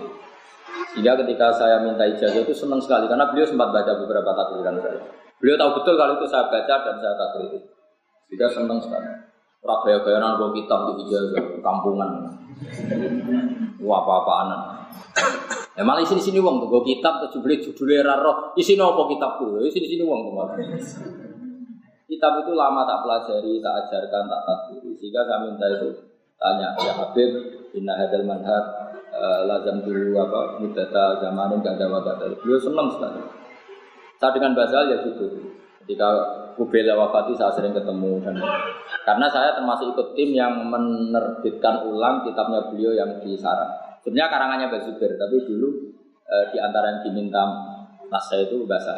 Sehingga ketika saya minta ijazah itu senang sekali karena beliau sempat baca beberapa takriran saya. Beliau tahu betul kalau itu saya baca dan saya takriri. Sehingga senang sekali. Rabaya bayaran bawa kitab di ijazah kampungan. Wah apa-apaan. Ya malah sini sini uang tuh, kitab tuh beli judulnya raro. Isi nopo kitabku, sini sini uang tuh. Kitab itu lama tak pelajari, tak ajarkan, tak takriri. Sehingga saya minta itu tanya ya Habib, inna hadal manhaj uh, lazam dulu apa mudata zamanin gak ada waktu beliau senang sekali saya dengan Basal ya gitu. Ketika Kubela wafati saya sering ketemu dan karena saya termasuk ikut tim yang menerbitkan ulang kitabnya beliau yang di Sarang. Sebenarnya karangannya Basubir tapi dulu e, di antara yang diminta saya itu bahasa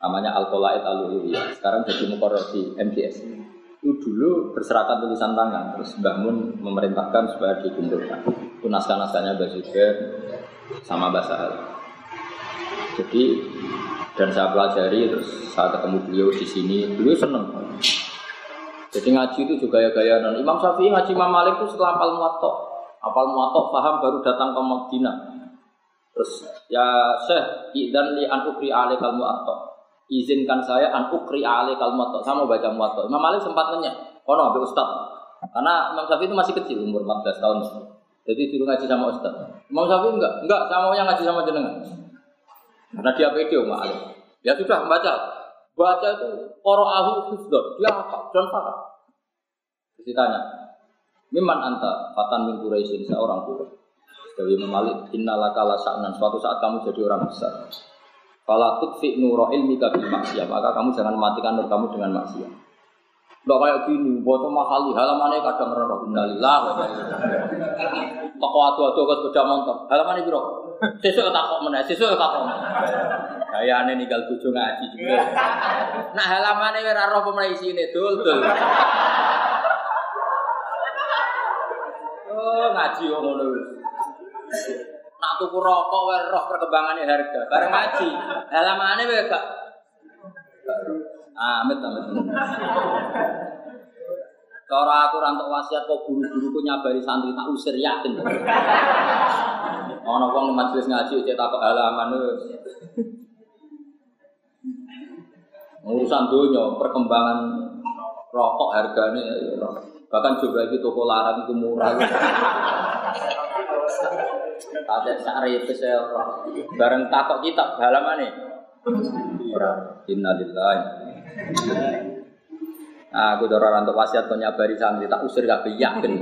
namanya Al-Qolaid al sekarang jadi mukoror di MGS itu dulu berserakan tulisan tangan terus Mbah Mun memerintahkan supaya dikumpulkan. Itu naskah-naskahnya sama Sahal. Jadi dan saya pelajari terus saat ketemu beliau di sini beliau seneng. Jadi ngaji itu juga ya gaya dan Imam Syafi'i ngaji Imam Malik itu setelah apal muatok, apal muatok paham baru datang ke Madinah. Terus ya Syekh idan li an ukri alaikal muatok. izinkan saya an ukri ale kalmato. Saya mau baca muwatta. Imam Malik sempat nanya, kono ambil ustad. Karena Imam Syafi'i itu masih kecil, umur 14 tahun. Jadi dulu ngaji sama ustad. Imam Syafi'i enggak, enggak, saya mau yang ngaji sama jenengan. Karena dia pede Imam Malik. Ya sudah, baca. Baca itu ahu hufdon. Dia apa? Dan. Terus ditanya, Miman anta fatan min Quraisyin seorang Quraisy. Imam Malik, innalaka lasa'nan. Suatu saat kamu jadi orang besar. Fala tutfi nuro ilmika bil maksiat, maka kamu jangan matikan nur kamu dengan maksiat. Tidak kayak gini, buat mahali halamannya kadang roh innalillah. Toko atu-atu ke sepeda motor, halamannya biro. Sesuk tak kok meneh, sesuk tak kok. Kayane ninggal bojo ngaji juga. Nah halamannya ora roh pemulai sini dul dul. Oh ngaji kok ngono. Nak tuku rokok wae roh perkembangannya harga. Bareng ngaji. Halamane wae gak Amit amit. Cara aku rantuk wasiat kok guru-guru ku nyabari santri tak usir yakin. Ono wong majelis ngaji cek takok halaman Urusan dunia, perkembangan rokok harganya bahkan juga itu toko larang itu murah. Ada sari pesel bareng takok kitab halaman nih. Innalillahi. Nah, aku dorong untuk wasiat kau nyabari santri tak usir yakin.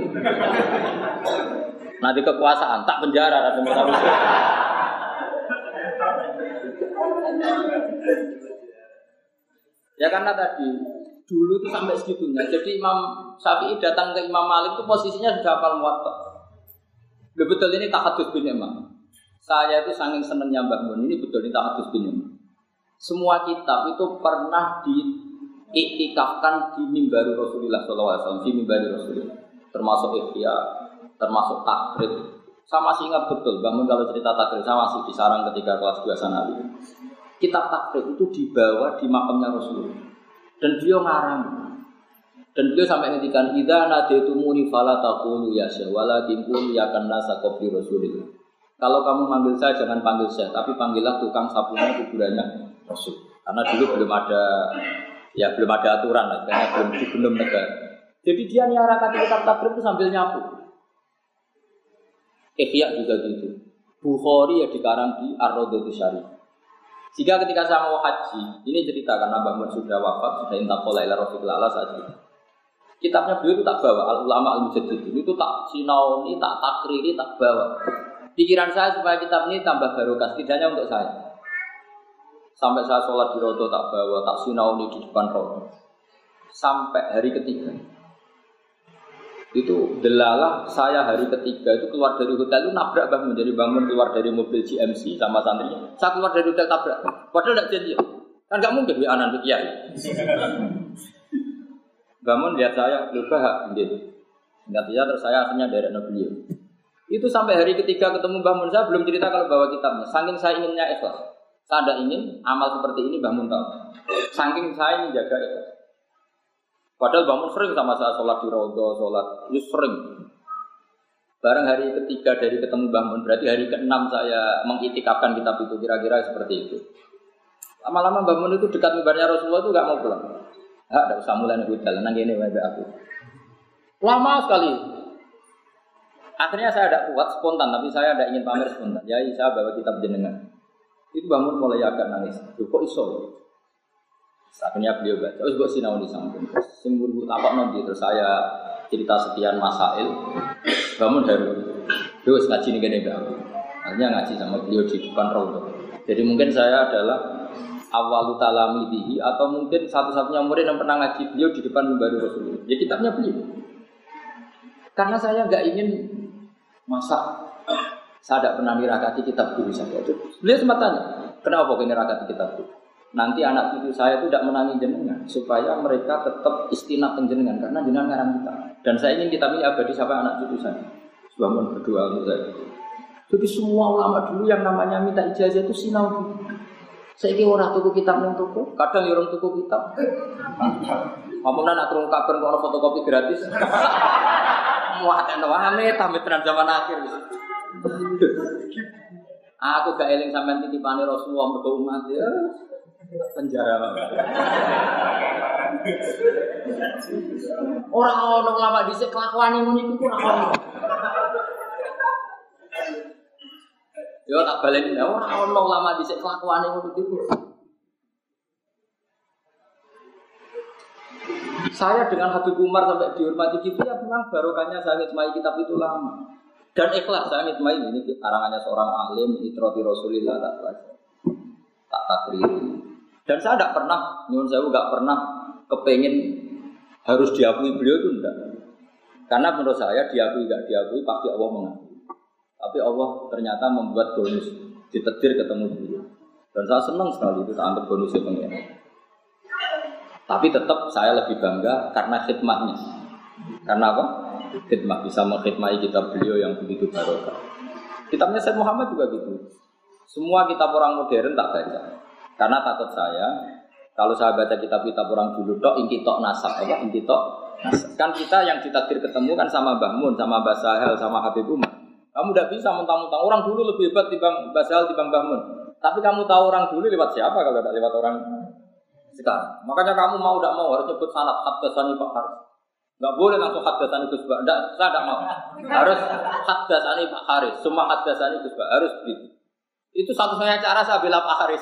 Nanti kekuasaan tak penjara dan Ya karena tadi dulu itu sampai segitunya. Jadi Imam Syafi'i datang ke Imam Malik itu posisinya sudah hafal muwatta. Betul ini tahadus bin Imam. Saya itu saking senengnya Mbak Mun ini betul ini tahadus bin Imam. Semua kitab itu pernah diiktikafkan di mimbar Rasulullah SAW, di mimbar Rasulullah. Termasuk ikhya, termasuk takrib. Sama masih ingat betul, bangun kalau cerita takrib, saya masih di sarang ketika kelas 2 sanawi. Kitab takrib itu dibawa di makamnya Rasulullah. Dan beliau ngarang. Dan beliau sampai ngendikan idza nadaitumuni fala taqulu ya syekh walakin qul ya Rasulillah. Kalau kamu manggil saya jangan panggil saya, tapi panggillah tukang sapunya kuburannya Rasul. Karena dulu belum ada ya belum ada aturan lah, karena belum belum negara. Jadi dia nyarakan kitab takrib itu sambil nyapu. Ihya juga gitu. Bukhari ya dikarang di Ar-Raudhatus Syarif. Jika ketika saya mau haji, ini cerita karena Mbak sudah wafat, sudah intakola ila Rasulullah saja. Kitabnya beliau itu tak bawa, al ulama al mujaddid itu tak sinauni, tak takriri, tak bawa. Pikiran saya supaya kitab ini tambah barokah, setidaknya untuk saya. Sampai saya sholat di rodo tak bawa, tak sinauni di depan rodo. Sampai hari ketiga. Itu delalah saya hari ketiga itu keluar dari hotel itu nabrak bangun jadi bangun keluar dari mobil GMC sama santri. Saya keluar dari hotel tabrak padahal tidak janji kan nggak mungkin di anak kiai. Bangun lihat saya lupa gitu ingat ya terus saya akhirnya dari beliau. Itu sampai hari ketiga ketemu bangun saya belum cerita kalau bawa kitabnya. Saking saya inginnya ikhlas saya tidak ingin amal seperti ini bangun tahu saking saya ingin jaga ikhlas Padahal bangun sering sama saya sholat di rodo, sholat itu sering. Bareng hari ketiga dari ketemu bangun, berarti hari keenam saya mengitikapkan kitab itu kira-kira seperti itu. Lama-lama bangun itu dekat mibarnya Rasulullah itu gak mau pulang. Ah, ada usah mulai nih hotel, nang ini aku. Lama sekali. Akhirnya saya ada kuat spontan, tapi saya ada ingin pamer spontan. Ya, saya bawa kitab jenengan. Itu bangun mulai agak nangis. Kok iso? Akhirnya beliau baca, terus buat sinau di samping. Sembur apa nanti terus saya cerita sekian masail, bangun dari terus ngaji nih gini gak Akhirnya ngaji sama beliau di depan rodo. Jadi mungkin saya adalah awal talamidihi atau mungkin satu-satunya murid yang pernah ngaji beliau di depan baru Rasulullah. Ya kitabnya beliau. Karena saya nggak ingin masa saya tidak pernah nirakati kitab guru saya. Beliau sempat tanya, kenapa kau nirakati kitab guru? nanti anak cucu saya itu tidak menangi jenengan supaya mereka tetap istinat jenengan karena jenengan ngarang kita. Dan saya ingin kita abadi sampai anak cucu saya. Bangun berdoa untuk saya. Jadi semua ulama dulu yang namanya minta ijazah itu sinau saya kira orang tuku kitab yang tuku kadang ya orang tuku kitab. Kamu nak turun kabar kalau fotokopi gratis. Tentu wahane tamat zaman akhir Aku gak eling sampean titipane Rasulullah mergo umat ya. penjara Orang orang lama di kelakuan ini itu kurang orang. Yo tak balik orang orang lama di kelakuan ini itu. Saya dengan Habib Umar sampai dihormati gitu ya memang barokahnya saya ngitmai kitab itu lama. Dan ikhlas saya ngitmai ini karangannya seorang alim, itroti Rasulillah tak baca. Tak takriri. Dan saya tidak pernah, nyuwun saya nggak pernah kepengen harus diakui beliau itu enggak. Karena menurut saya diakui nggak diakui pasti Allah mengakui. Tapi Allah ternyata membuat bonus ditetir ketemu beliau. Dan saya senang sekali itu anggap bonusnya pengen. Tapi tetap saya lebih bangga karena khidmatnya. Karena apa? Khidmat bisa mengkhidmati kitab beliau yang begitu barokah. Kitabnya Said Muhammad juga gitu. Semua kitab orang modern tak baca. Karena takut saya kalau saya baca kitab-kitab orang dulu tok inti tok nasab apa inti tok Kan kita yang ditakdir ketemu kan sama Mbah Mun, sama Mbah Sahel, sama Habib Umar. Kamu tidak bisa mentang-mentang orang dulu lebih hebat dibanding Mbah Sahel dibanding Mbah Mun. Tapi kamu tahu orang dulu lewat siapa kalau tidak lewat orang sekarang. Makanya kamu mau tidak mau harus nyebut sanad hadasani Pak Haris. Enggak boleh langsung hadasani Gus Pak. Enggak, saya tidak mau. Harus hadasani Pak Haris. Semua hadasani Gus Pak harus begitu. Itu satu-satunya cara saya bela Pak Haris.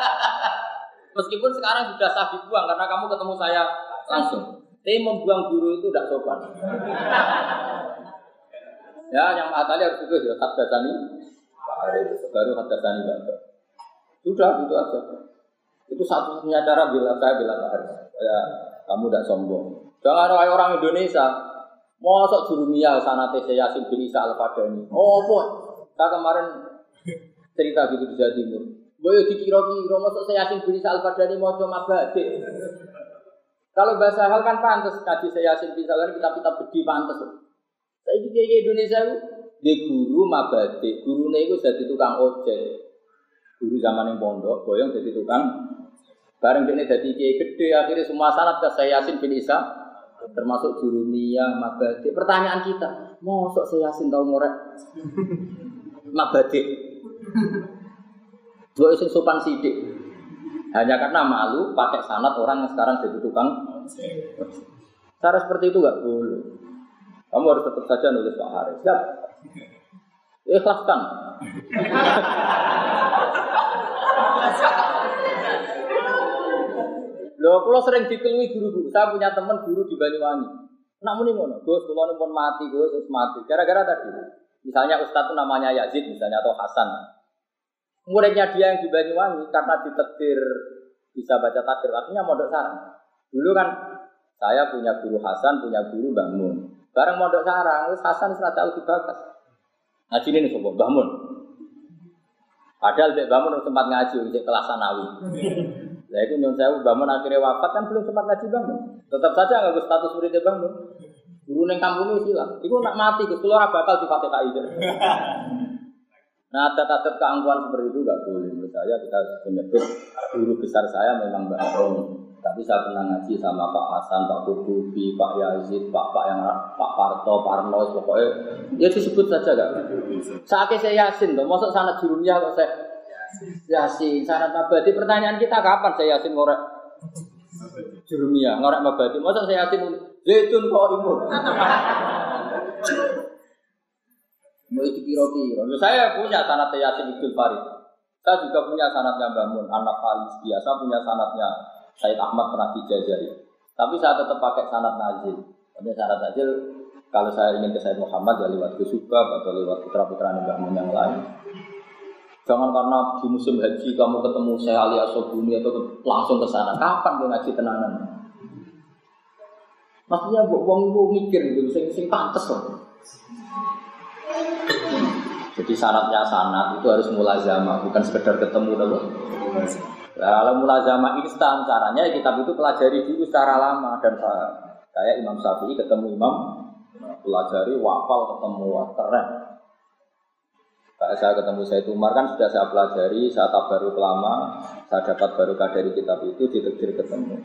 Meskipun sekarang sudah saya dibuang karena kamu ketemu saya langsung. Tapi membuang guru itu tidak sopan. ya, yang matali harus itu ya hadasani Pak Haris. Baru hadasani Pak Sudah, itu aja. Itu satu-satunya cara bila saya bilang harus. Ya, kamu tidak sombong. Jangan ada orang Indonesia. Mosok jurumiyah sana TC Yasin bin Isa Al-Fadani. Oh, boy. Saya kemarin cerita gitu di Jawa Timur. Boyo dikira-kira, masuk saya Yasin bin Isa Al-Fadani mau cuma badik. Kalau bahasa hal kan pantas, kaji saya Yasin bin Isa kita-kita bedi pantas. Saya kayak Indonesia itu, dia guru mabade, gurunya itu jadi tukang ojek. Guru zaman yang pondok, boyong jadi tukang Bareng ini jadi kiai gede, akhirnya semua sanat ke saya Yasin bin Isa, termasuk Jurumiyah, Mabadi. Pertanyaan kita, sok saya Yasin tahu ngorek Mabadi? Dua isu sopan sidik. Hanya karena malu pakai sanat orang yang sekarang jadi tukang. Cara seperti itu nggak boleh. Kamu harus tetap saja nulis Pak Haris. Siap. Ikhlaskan. Loh, kalau sering dikelui guru-guru. Saya punya teman guru di Banyuwangi. Namun ini ngono, Gus, kalau pun mati, Gus, terus mati. Gara-gara tadi. Misalnya Ustadz itu namanya Yazid, misalnya atau Hasan. Muridnya dia yang di Banyuwangi karena ditetir bisa baca takdir, artinya mondok sarang. Dulu kan saya punya guru Hasan, punya guru Bangun. Bareng mondok sarang, terus Hasan sudah tahu dibakas. Ngaji ini sobat Bangun. Padahal Mbak Bangun sempat ngaji di kelas sanawi. Nah itu nyon saya bangun akhirnya wafat kan belum sempat ngaji bangun. Tetap saja nggak status muridnya bangun. Guru neng kampung itu silang. Itu nak mati, gue keluar bakal di fatihah itu. Nah, adat-adat keangkuhan seperti itu nggak boleh. Menurut saya kita menyebut guru besar saya memang Mbak Tapi saya pernah ngaji sama Pak Hasan, Pak Kutubi, Pak Yazid, Pak Pak yang Pak Parto, Parno, pokoknya ya disebut saja gak. Saatnya saya yasin, tuh, masuk sana jurumnya kok saya Yasin, syarat mabadi. Pertanyaan kita kapan saya Yasin ngorek? Jurumia, ngorek mabadi. Masa saya Yasin zaitun kok imun? Mau itu kira-kira. Saya punya sanat Yasin Ibnu Farid. Saya juga punya sanatnya Bangun, anak Falis biasa punya sanatnya Said Ahmad pernah dijajari. Tapi saya tetap pakai sanat Nazil. Tapi sanat Nazil kalau saya ingin ke Said Muhammad ya lewat Kusubab atau lewat putra-putra Mbah yang lain. Jangan karena di musim haji kamu ketemu saya Ali Asobuni atau langsung ke sana. Kapan dia ngaji tenanan? Maksudnya buat uang itu mikir gitu, sing sing pantes loh. Jadi syaratnya sanat itu harus mulazama, bukan sekedar ketemu dulu. Nah, kalau mulazama instan caranya ya kitab itu pelajari dulu secara lama dan kayak Imam Syafi'i ketemu Imam pelajari wafal ketemu keren saya ketemu saya Umar kan sudah saya pelajari, saya baru lama, saya dapat baru dari kitab itu ditekdir ketemu.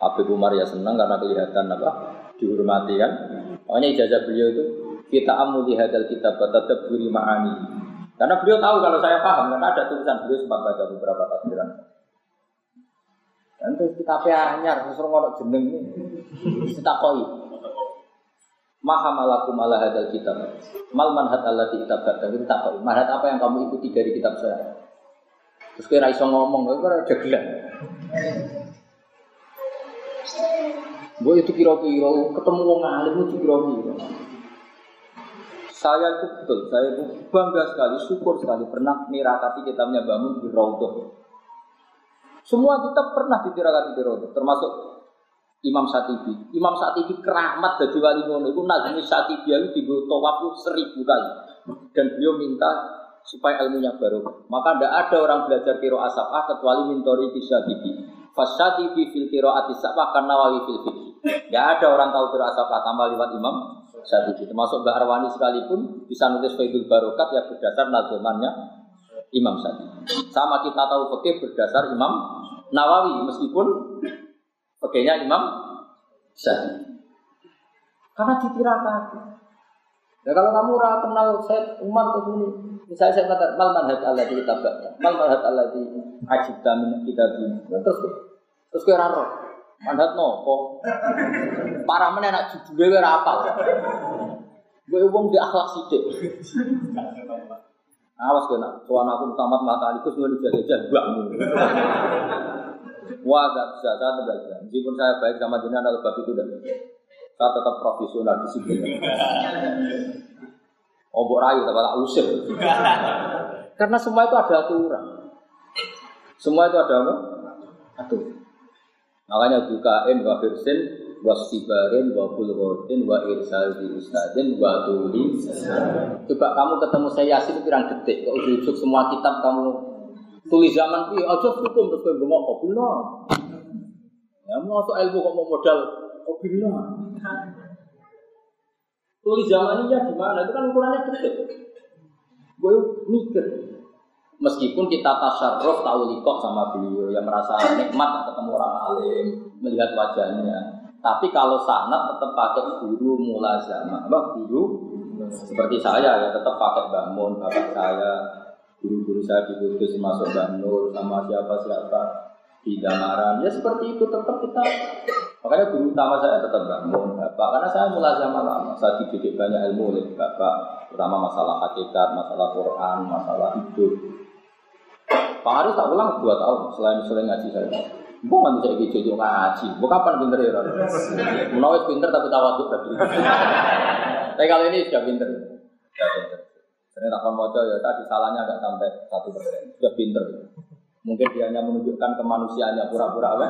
Habib Umar ya senang karena kelihatan apa dihormati kan. Makanya ijazah beliau itu kita amu hadal kitab tetap beri ma'ani. Karena beliau tahu kalau saya paham karena ada tulisan beliau sempat baca beberapa tafsiran. Nanti kita anyar, terus ngono jeneng kita koi. Maha malakum ala hadal kitab. Mal manhat Allah di kitab dan kita koi. Manhat apa yang kamu ikuti dari kitab saya? Terus kira iso ngomong, kira jagelan. Gue itu kira-kira ketemu wong alim itu kira-kira. Saya itu betul, saya itu bangga sekali, syukur sekali pernah mirakati kitabnya bangun di Raudhah. Semua kita pernah ditirakati di Raudhah, termasuk Imam Satibi. Imam Satibi keramat dari wali ngono itu Nazmi Satibi itu dibuat tawaf seribu kali. Dan beliau minta supaya ilmunya baru. Maka tidak ada orang belajar kiro asapah kecuali mintori Satibi. Fasyatibi fil kiro atisapah karena wali fil. Tidak ada orang tahu kiro asapah tambah lewat Imam Satibi. Termasuk Mbak Arwani sekalipun bisa nulis Faidul Barokat yang berdasar nazomannya Imam Satibi. Sama kita tahu fikih berdasar Imam Nawawi meskipun pakainya Imam Syafi'i. Karena ditirakan. Ya kalau kamu ora kenal saya Umar ke sini, misalnya saya kata mal manhaj Allah di kitab mal manhaj Allah di ajib min ini. Ya, terus terus kira roh. Manhaj nopo? Parah mana nak judulnya kira apa? Gue uang di akhlak sidik. Awas kena, soal aku tamat mata itu semua dijaga-jaga bangun. Wah, gak bisa, saya tidak bisa. Meskipun saya baik sama jenengan, kalau bab itu tidak Saya tetap profesional di sini. Obok rayu, tapi tak usir. Karena semua itu ada aturan. Semua itu ada apa? Aturan. Makanya bukain wa firsin wa sibarin wa bulghotin wa irsal di ustadin wa tuli. Coba kamu ketemu saya Yasin pirang detik, kok ujuk semua kitab kamu tulis zaman ini aja hukum terus kowe ngomong kobillah. Ya mau ilmu kok mau modal kobillah. Tulis zaman ini ya gimana? Itu kan ukurannya kecil. Gue mikir. Meskipun kita tasarruf tahu likok sama beliau yang merasa nikmat ketemu orang alim, melihat wajahnya. Tapi kalau sanat tetap pakai guru mulazamah, apa guru seperti saya ya tetap pakai bangun bapak saya, guru-guru saya di Kudus masuk Banur sama siapa-siapa di Damaran ya seperti itu tetap kita makanya guru utama saya tetap bangun bapak karena saya mulai zaman lama saya dididik banyak ilmu oleh bapak terutama masalah hakikat masalah Quran masalah hidup Pak Haris tak ulang dua tahun selain selain ngaji saya Gue nggak bisa ikut ngaji. Gue kapan pinter ya? Menawis pinter tapi tawaduk tadi. Tapi kalau ini sudah. Sudah pinter. Saya tak mau ya tadi salahnya agak sampai satu persen. Sudah pinter. Mungkin dia hanya menunjukkan kemanusiaannya pura-pura apa?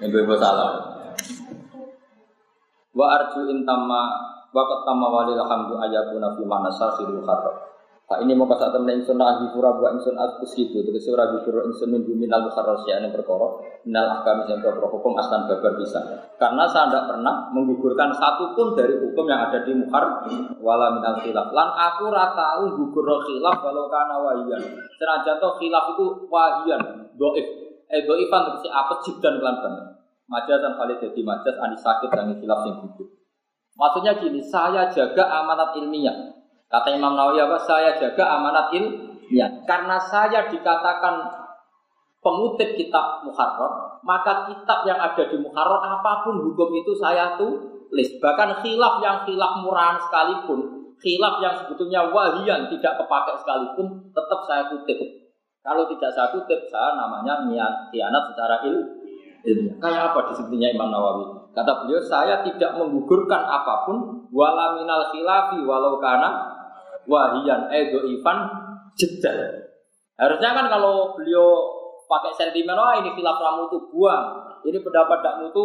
Ini bebo salah. Wa arju intama wa qatama walil hamdu ayakuna fi mana sahirul kharab. Pak ini mau kasih temen insun ahli pura buat insun askus gitu. Terus ora bikur insun minggu minal mukharras ya ini perkara. Minal ahkam yang berkoro hukum aslan babar bisa. Karena saya tidak pernah menggugurkan satu pun dari hukum yang ada di mukhar wala minal khilaf. Lan aku rata tahu gugur khilaf walau karena wahian. Senajan toh khilaf itu wahian, doif. Eh doifan terus apa dan kelan banget. Majas dan kali jadi majas ani sakit dan khilaf yang gugur. Maksudnya gini, saya jaga amanat ilmiah. Kata Imam Nawawi apa? Saya jaga amanat ilmiah. Karena saya dikatakan pengutip kitab Muharrar, maka kitab yang ada di Muharrar apa pun hukum itu saya tulis. Bahkan khilaf yang khilaf murahan sekalipun, khilaf yang sebetulnya wahian tidak kepakai sekalipun, tetap saya kutip. Kalau tidak saya kutip, saya namanya niat khianat secara ilmu. Kayak apa disebutnya Imam Nawawi? Kata beliau, saya tidak menggugurkan apa pun wala minal khilafi walau karena wahian edo ivan jedal. Harusnya kan kalau beliau pakai sentimen, wah ini khilaf ramu itu buang, ini pendapat tidak mutu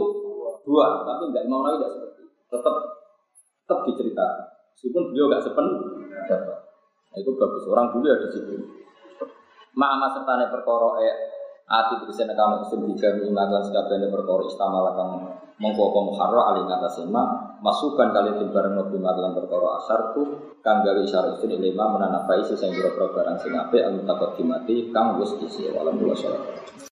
buang, tapi enggak Imam Nawawi tidak seperti. Tetap tetap diceritakan. Meskipun beliau enggak sepen, nah, itu bagus. Orang dulu ya di situ. Ma'ama serta perkara eh ati tegese nekano kesun dijami ingatan sekabehane perkara istamala kang mongko apa muharra ali ngatas masukan kali tim bareng nabi dalam perkara asar tu kang gawe isyarat itu lima menanapai sing pira barang sing apik al mutaqaddimati kang wis isi walam